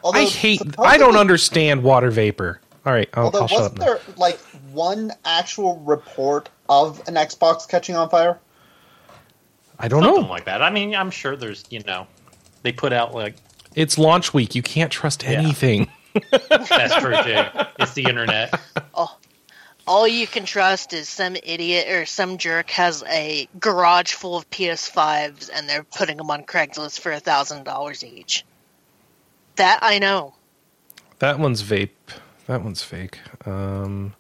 Although, I hate. I don't understand water vapor. All right, I'll, Although I'll shut up wasn't now. there like one actual report of an Xbox catching on fire? I don't Something know. like that. I mean, I'm sure there's, you know, they put out like It's launch week. You can't trust Yeah. Anything. that's true too. It's the internet. Oh, All you can trust is some idiot or some jerk has a garage full of PS5s and they're putting them on Craigslist for a thousand dollars each. That I know. That one's vape. That one's fake. Um,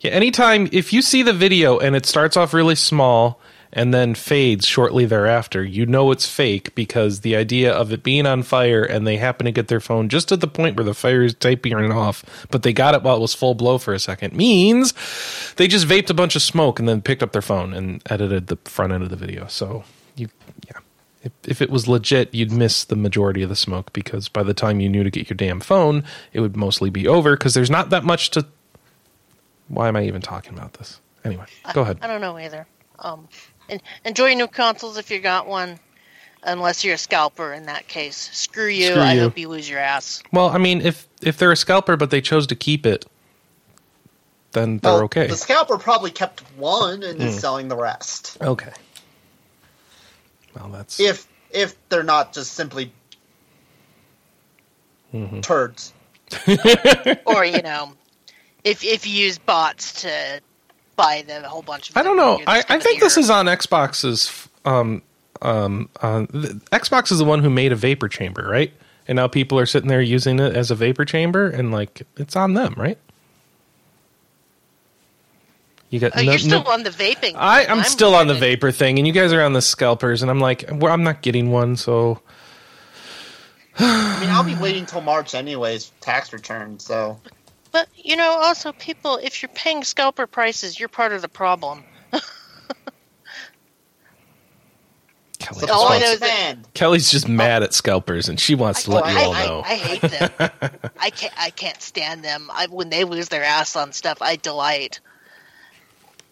yeah, anytime if you see the video and it starts off really small and then fades shortly thereafter, you know it's fake because the idea of it being on fire and they happen to get their phone just at the point where the fire is it off, but they got it while it was full blow for a second means they just vaped a bunch of smoke and then picked up their phone and edited the front end of the video. So you, yeah. If, if it was legit, you'd miss the majority of the smoke because by the time you knew to get your damn phone, it would mostly be over because there's not that much to. Why am I even talking about this? Anyway, go ahead. I don't know either. Um, en- enjoy your new consoles if you got one. Unless you're a scalper, in that case, screw you. Screw I you. hope you lose your ass. Well, I mean, if if they're a scalper but they chose to keep it, then they're Well, okay. The scalper probably kept one and Hmm. is selling the rest. Okay. Well, that's If if they're not just simply Mm-hmm. turds. or you know, if if you use bots to buy the whole bunch of. I don't know. I, I think be this is on Xbox's. Um, um, uh, the, Xbox is the one who made a vapor chamber, right? And now people are sitting there using it as a vapor chamber, and like it's on them, right? You got Oh, no- you're still no- on the vaping. I, thing. I'm still on the vapor thing, and you guys are on the scalpers, and I'm like, well, I'm not getting one, so I mean, I'll be waiting till March anyways, tax return. So But you know, also people, if you're paying scalper prices, you're part of the problem. Kelley, So All I know is that- Kelley's just mad at scalpers, and she wants to let I, you all I- know. I hate them. I can't. I can't stand them. I, when they lose their ass on stuff, I delight.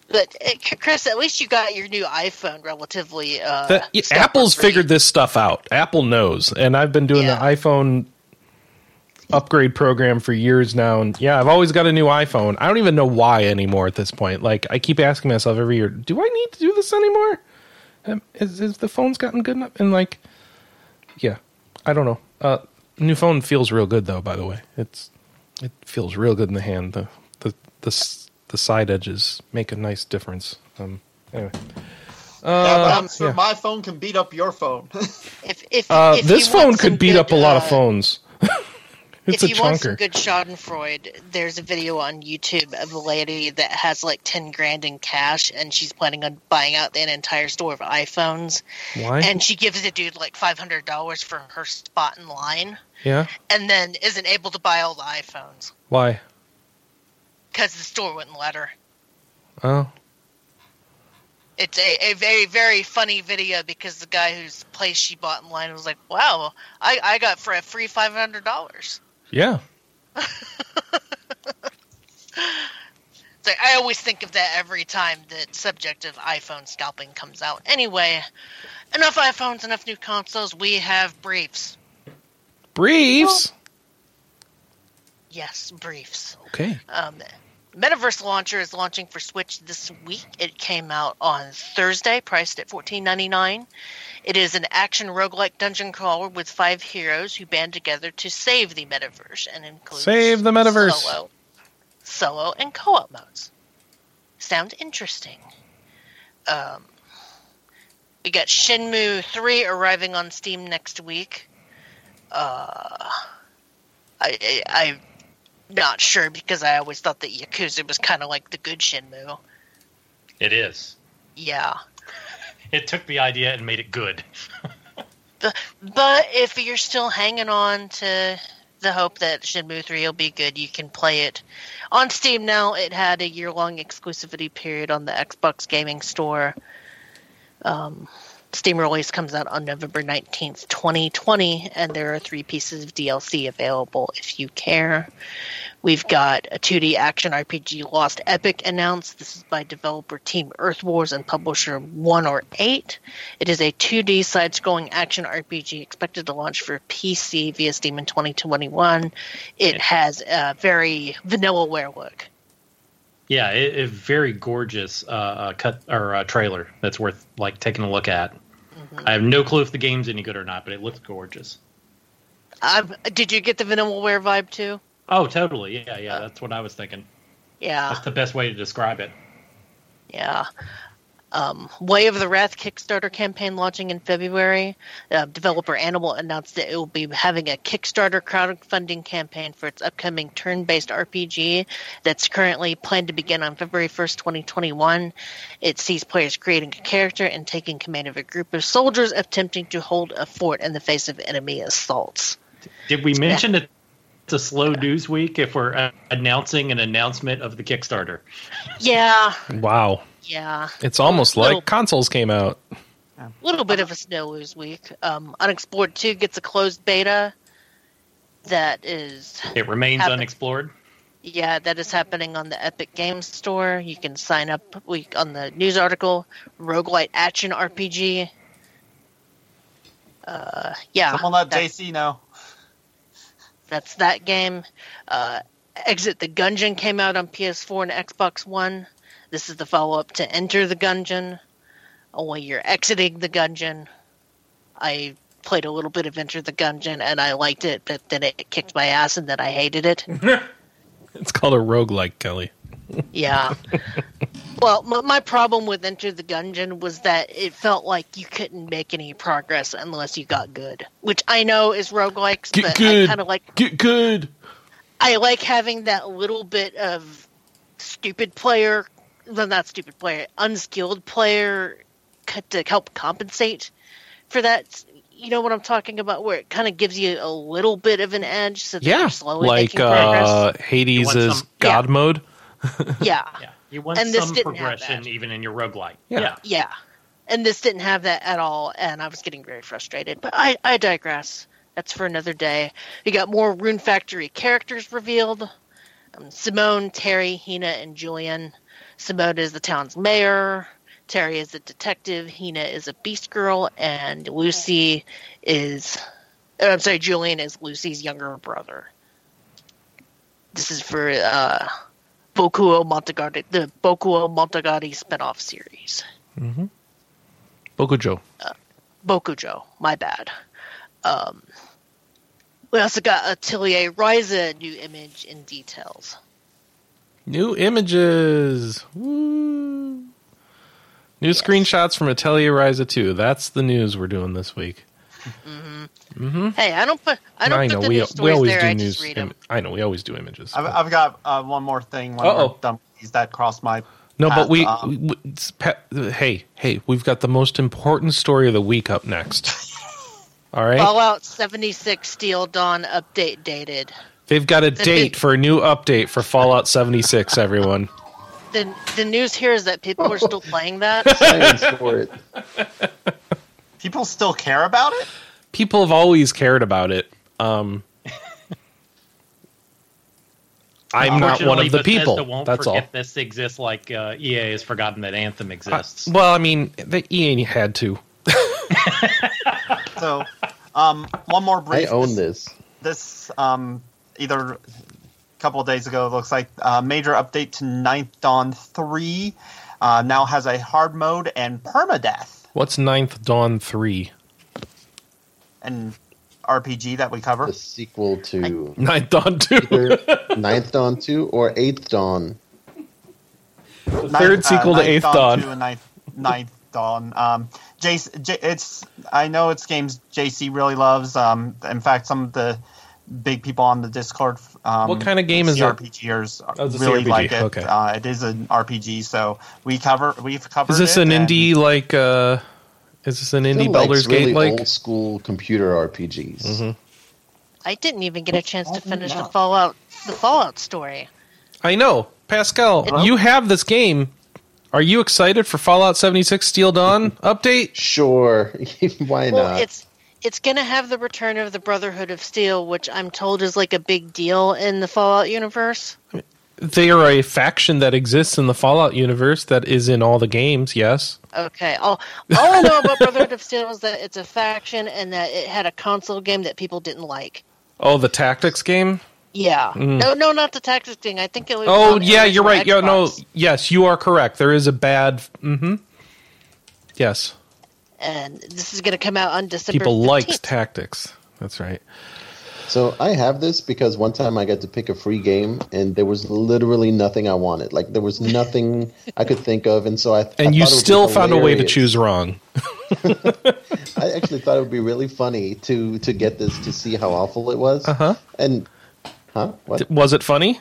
But uh, Chris, at least you got your new iPhone relatively. Uh, That- yeah, scalper Apple's free. figured this stuff out. Apple knows, and I've been doing Yeah. the iPhone upgrade program for years now. And yeah, I've always got a new iPhone. I don't even know why anymore at this point. Like I keep asking myself every year, do I need to do this anymore? Um, is, is the phone's gotten good enough? And like, yeah, I don't know. Uh, new phone feels real good though. By the way, it's it feels real good in the hand. The the the the side edges make a nice difference. Um, anyway. yeah, but I'm Uh, sure yeah. my phone can beat up your phone. If if, Uh, if this phone could beat good, up a lot of uh, phones. It's if a you want some chunker. good Schadenfreude, there's a video on YouTube of a lady that has like ten grand in cash, and she's planning on buying out an entire store of iPhones. Why? And she gives the dude like five hundred dollars for her spot in line, yeah. and then isn't able to buy all the iPhones Why? because the store wouldn't let her. Oh. It's a, a very very funny video because the guy whose place she bought in line was like, "Wow, I, I got for a free five hundred dollars." Yeah. Like, I always think of that every time the subject of iPhone scalping comes out. Anyway, enough iPhones, enough new consoles. We have briefs. Briefs. Yes, briefs. Okay. Um, Metaverse Launcher is launching for Switch this week. It came out on Thursday, priced at $14.99. It is an action roguelike dungeon crawler with five heroes who band together to save the metaverse and includes Save the metaverse. solo, solo and co-op modes. Sounds interesting. Um, we got Shenmue 3 arriving on Steam next week. Uh, I, I, I'm not sure because I always thought that Yakuza was kind of like the good Shenmue. It is. Yeah. It took the idea and made it good. But if you're still hanging on to the hope that Shenmue 3 will be good, you can play it on Steam now. It had a year long exclusivity period on the Xbox Gaming Store. Um, Steam release comes out on November 19th, 2020, and there are three pieces of DLC available if you care. We've got a 2D action RPG Lost Epic announced. This is by developer Team Earth Wars and publisher 1 or 8. It is a 2D side scrolling action RPG expected to launch for PC via Steam in 2021. It has a very vanilla vanillaware look. Yeah, it, a very gorgeous uh, uh, cut or uh, trailer that's worth like taking a look at. I have no clue if the game's any good or not, but it looks gorgeous. Um, did you get the vanillaware vibe too? Oh, totally. Yeah, yeah, that's what I was thinking. Yeah. That's the best way to describe it. Yeah. Um, Way of the Wrath Kickstarter campaign launching in February. Uh, developer Animal announced that it will be having a Kickstarter crowdfunding campaign for its upcoming turn based RPG that's currently planned to begin on February 1st, 2021. It sees players creating a character and taking command of a group of soldiers attempting to hold a fort in the face of enemy assaults. Did we mention that it's a slow news week if we're uh, announcing an announcement of the Kickstarter? Yeah, Wow. Yeah. It's almost Little- like consoles came out. A little bit of a snow lose week. Um, Unexplored 2 gets a closed beta that is It remains Happen- unexplored. Yeah, that is happening on the Epic Games Store. You can sign up we, on the news article. Roguelite Action RPG. Uh, yeah, Someone let that- JC know. that's that game. Uh, Exit the Gungeon came out on PS4 and Xbox One. This is the follow up to Enter the Gungeon. Only you're exiting the Gungeon. I played a little bit of Enter the Gungeon and I liked it, but then it kicked my ass and then I hated it. It's called a roguelike, Kelly. Yeah. well, my, my problem with Enter the Gungeon was that it felt like you couldn't make any progress unless you got good, which I know is roguelikes, Get but I kind of like Get good. I like having that little bit of stupid player, well, not stupid player, unskilled player c- to help compensate for that. You know what I'm talking about, where it kind of gives you a little bit of an edge, so that Yeah. you're slowly Like making progress. uh, Hades' You want some- God Yeah. mode. yeah, Yeah, you want And this some didn't progression even in your roguelike. Yeah. yeah. yeah. And this didn't have that at all, and I was getting very frustrated. But I, I digress. That's for another day. We got more Rune Factory characters revealed. Um, Simone, Terry, Hina, and Julian. Simone is the town's mayor. Terry is a detective. Hina is a beast girl, and Lucy is. uh, I'm sorry, Julian is Lucy's younger brother. This is for uh, Bokuo Montagari, the Bokuo Montagari spinoff series. Bokujo. Bokujo, my bad. Um, we also got Atelier Ryza new image and details. New images. Woo. New screenshots from Atelier Ryza 2. That's the news we're doing this week. Hey, I don't put I don't I put know the we news we stories always there. do I news. just read them. im- I know we always do images. I've, I've got uh, one more thing. One Uh-oh. more dumb that crossed my. no, but we, Um, we- we- it's hey hey we've got the most important story of the week up next. All right, Fallout 76 Steel Dawn update dated. They've got a date for a new update for Fallout 76. Everyone, The the news here is that people are still playing that. For it. people still care about it. people have always cared about it. Um, I'm not one of the Unfortunately, people. Won't That's all. forget this exists like uh, EA has forgotten that Anthem Uh, exists. well, I mean, the EA had to. So, um, one more break. I brief. own this. This um, either a couple of days ago it looks like uh, major update to Ninth Dawn three uh, now has a hard mode and permadeath What's Ninth Dawn three? and RPG that we cover. The sequel to Ninth Dawn two. Ninth Dawn 2 or Eighth Dawn. The third sequel to uh, Ninth Eighth Dawn. two and Ninth, Ninth Dawn. Um, Jace, J, it's I know it's games JC really loves. Um, in fact, some of the big people on the Discord. Um, What kind of game is it? CRPGers Oh, really CRPG, like it. okay. Uh, it is an RPG, so we cover we've covered. Is this it an indie like? uh Is this an indie Still Baldur's really Gate like? old school computer RPGs. Mm-hmm. I didn't even get a chance to finish the Fallout the Fallout story. I know, Pascal. You have this game. Are you excited for Fallout 76 Steel Dawn update? Sure, why Well, not? it's it's gonna have the return of the Brotherhood of Steel, which I'm told is like a big deal in the Fallout universe. They are a faction that exists in the Fallout universe that is in all the games. Yes. Okay, all all I know about Brotherhood of Steel is that it's a faction and that it had a console game that people didn't like. Oh, the tactics game. Yeah, no, no, not the tactics thing. I think it was. Mm. Oh, yeah, you're right. Yeah, no, yes, you are correct. There is a bad. Mm-hmm. Yes, and this is gonna come out on December. people liked 15th. tactics. That's right. So I have this because one time I got to pick a free game and there was literally nothing I wanted. Like there was nothing I could think of, and so I I And you thought it would be still found a way to choose wrong. I actually thought it would be really funny to to get this to see how awful it was. Uh-huh. And huh? What? Was it funny?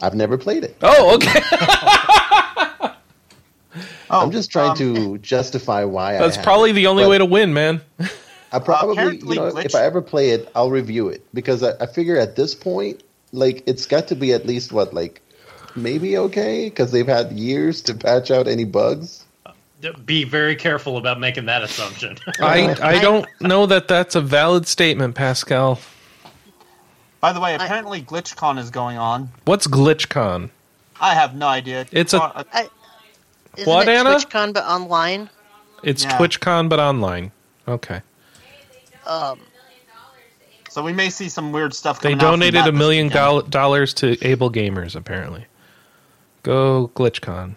I've never played it. Oh, okay. Oh, I'm just trying um, to justify why I. That's have probably it. the only But way to win, man. I probably, you know, Glitch- if I ever play it, I'll review it because I, I figure at this point, like, it's got to be at least what, like, maybe okay because they've had years to patch out any bugs. Be very careful about making that assumption. I I don't know that that's a valid statement, Pascal. By the way, apparently GlitchCon is going on. What's GlitchCon? I have no idea. It's a- Uh, Isn't What, it Anna? TwitchCon but online? It's Yeah. TwitchCon but online. Okay. Um, so we may see some weird stuff. They Coming out from donated a million weekend. doll- dollars to AbleGamers, apparently. Go GlitchCon.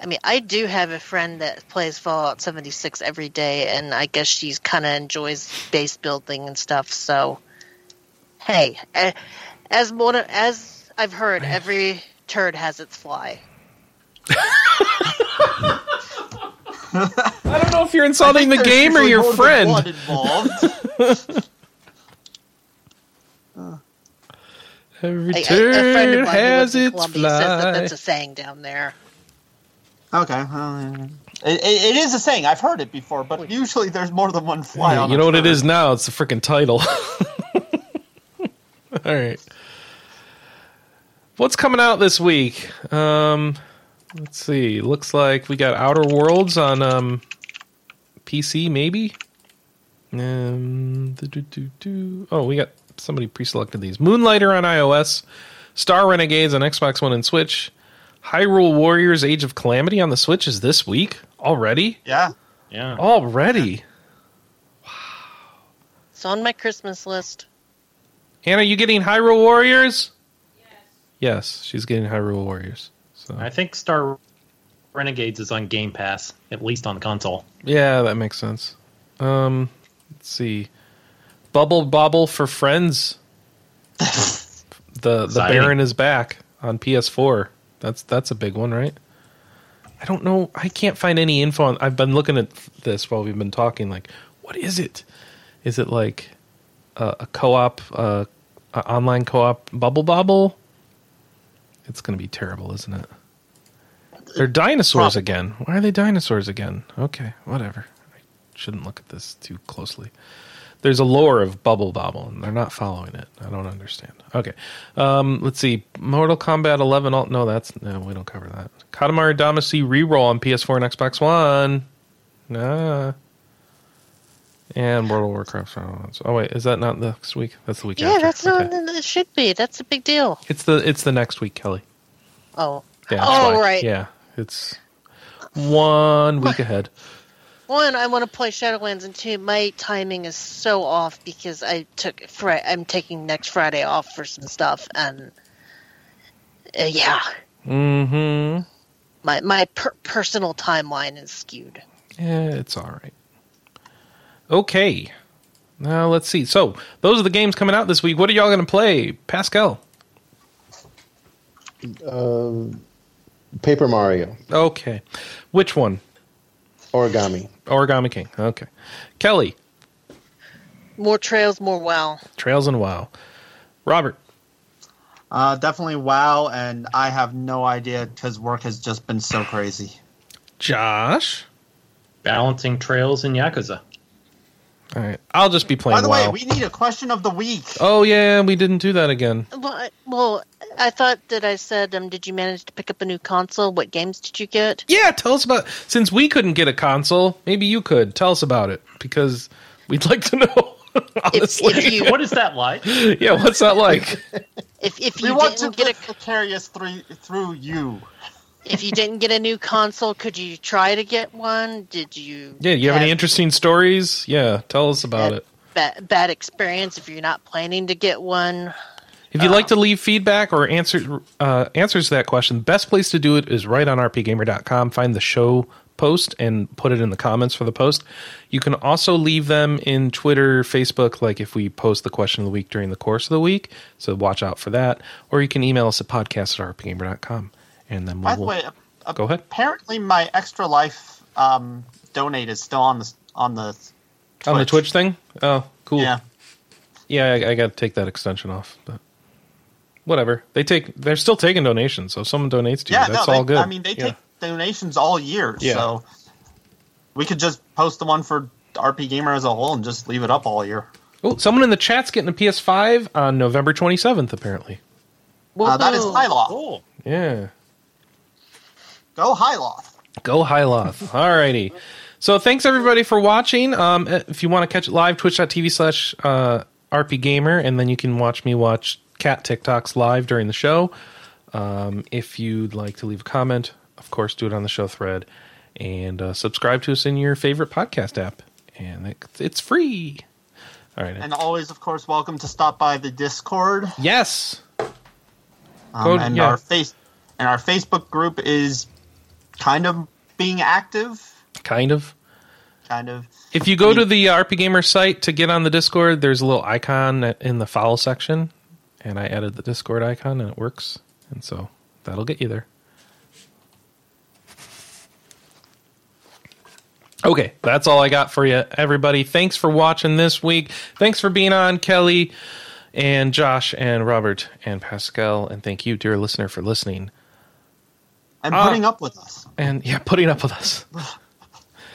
I mean, I do have a friend that plays Fallout 76 every day, and I guess she's kind of enjoys base building and stuff. So, hey, eh, as one of- as I've heard, every turd has its fly. I don't know if you're insulting the game or your more friend. one involved. Every A, a- a friend of mine has its Colombia says that fly. that's a saying down there. okay, well, it, it, it is a saying. I've heard it before, but usually there's more than one fly. on you a know what it turd. now? It's the freaking title. All right. What's coming out this week? Um, let's see. Looks like we got Outer Worlds on um, PC, maybe. Um. Oh, we got somebody pre-selected these. Moonlighter on iOS, Star Renegades on Xbox One and Switch, Hyrule Warriors: Age of Calamity on the Switch is this week already. Yeah. yeah. Already. Wow, it's on my Christmas list. Hannah, are you getting Hyrule Warriors? Yes. Yes, she's getting Hyrule Warriors. So I think Star Renegades is on Game Pass, at least on the console. yeah, that makes sense. Um, let's see, Bubble Bobble 4 Friends. the the Exciting. Baron is back on PS4. That's that's a big one, right? I don't know. I can't find any info on. I've been looking at this while we've been talking. Like, what is it? Is it like a, a co-op, uh, a online co-op Bubble Bobble? It's going to be terrible, isn't it? They're dinosaurs again. Why are they dinosaurs again? Okay, whatever. I shouldn't look at this too closely. There's a lore of Bubble Bobble, and they're not following it. I don't understand. Okay, um, let's see. Mortal Kombat 11. Alt- no, that's no. We don't cover that. Katamari Damacy reroll on PS4 and Xbox One. Nah. And World of Warcraft. Oh wait, is that not next week? That's the week Yeah, after. that's Okay. not. It should be. That's a big deal. It's the it's the next week, Kelly. Oh. Yeah. Oh, why. right. Yeah, it's one week ahead. One, I want to play Shadowlands, and two, my timing is so off because I took Fri- I'm taking next Friday off for some stuff, and uh, yeah, Mm-hmm. my my per- personal timeline is skewed. Yeah, it's all right. Okay. Now let's see. So those are the games coming out this week. What are y'all going to play, Pascal? Um, Paper Mario, Okay. Which one? Origami. Origami King. Okay. Kelly, More trails, more wow. Trails and WoW. Robert, Uh, definitely WoW, and I have no idea because work has just been so crazy. Josh. Balancing Trails in Yakuza. All right. I'll just be playing By the WoW. way, we need a question of the week. oh yeah, we didn't do that again. Well, I, well, I thought that I said, um, did you manage to pick up a new console? What games did you get? Yeah, tell us about. Since we couldn't get a console, maybe you could. Tell us about it because we'd like to know. Honestly, if you- What is that like? yeah. What's that like? If if We you want to didn't get get a vicarious through through you. If you didn't get a new console, could you try to get one? Did you? Yeah. You have any interesting stories? Yeah. Tell us about it. Bad, bad experience if you're not planning to get one. If you'd like to leave feedback or answer uh, answers to that question, the best place to do it is right on rpgamer.com. Find the show post and put it in the comments for the post. You can also leave them in Twitter, Facebook, like if we post the question of the week during the course of the week. So watch out for that. Or you can email us at podcast at rpgamer.com. And then By we'll, the way, uh, go ahead. apparently my extra life um, donate is still on the on the On the Twitch thing? Oh, cool. Yeah, Yeah, I, I got to take that extension off. But whatever. They take, they're still taking donations. So if someone donates to you, that's no, all good. I mean, they Yeah. take donations all year, Yeah. so we could just post the one for RP Gamer as a whole and just leave it up all year. Oh, someone in the chat's getting a PS5 on November 27th, apparently. Uh, that is Woohoo. Hyloth. Cool. Yeah. Go Hyloth. Go Hyloth. Alrighty. So thanks everybody for watching. Um, if you want to catch it live, twitch.tv slash uh, rpgamer, and then you can watch me watch cat TikToks live during the show. Um, if you'd like to leave a comment, of course, do it on the show thread. And uh, subscribe to us in your favorite podcast app. And it, it's free. All right. And always, of course, welcome to stop by the Discord. yes. Um, Go- and yeah. our face and our Facebook group is kind of being active. Kind of. Kind of. If you go to the RP Gamer site to get on the Discord, there's a little icon in the follow section, and I added the Discord icon, and it works, and so that'll get you there. Okay, that's all I got for you, everybody. Thanks for watching this week. Thanks for being on, Kelly, and Josh, and Robert, and Pascal, and thank you, dear listener, for listening And putting uh, up with us. And yeah, putting up with us.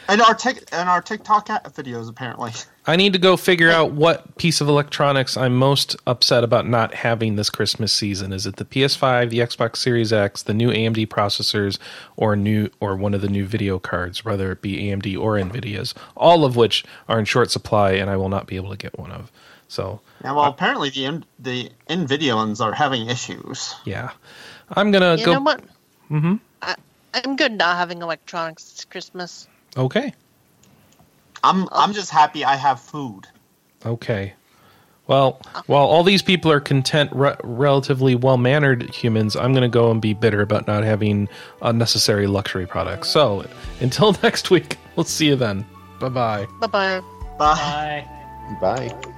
And our tic- and our TikTok videos apparently. I need to go figure out what piece of electronics I'm most upset about not having this Christmas season. Is it the PS5, the Xbox Series X, the new AMD processors, or new or one of the new video cards, whether it be AMD or Nvidia's, all of which are in short supply, and I will not be able to get one of. So Yeah, well, apparently the in- the Nvidia ones are having issues. yeah, I'm gonna You go. know what? Mm-hmm. I, I'm good not having electronics this Christmas. Okay, I'm oh. I'm just happy I have food. okay. Well, while all these people are content, re- relatively well mannered humans, I'm going to go and be bitter about not having unnecessary luxury products. So until next week, we'll see you then. Bye bye. Bye bye. Bye. Bye. Bye.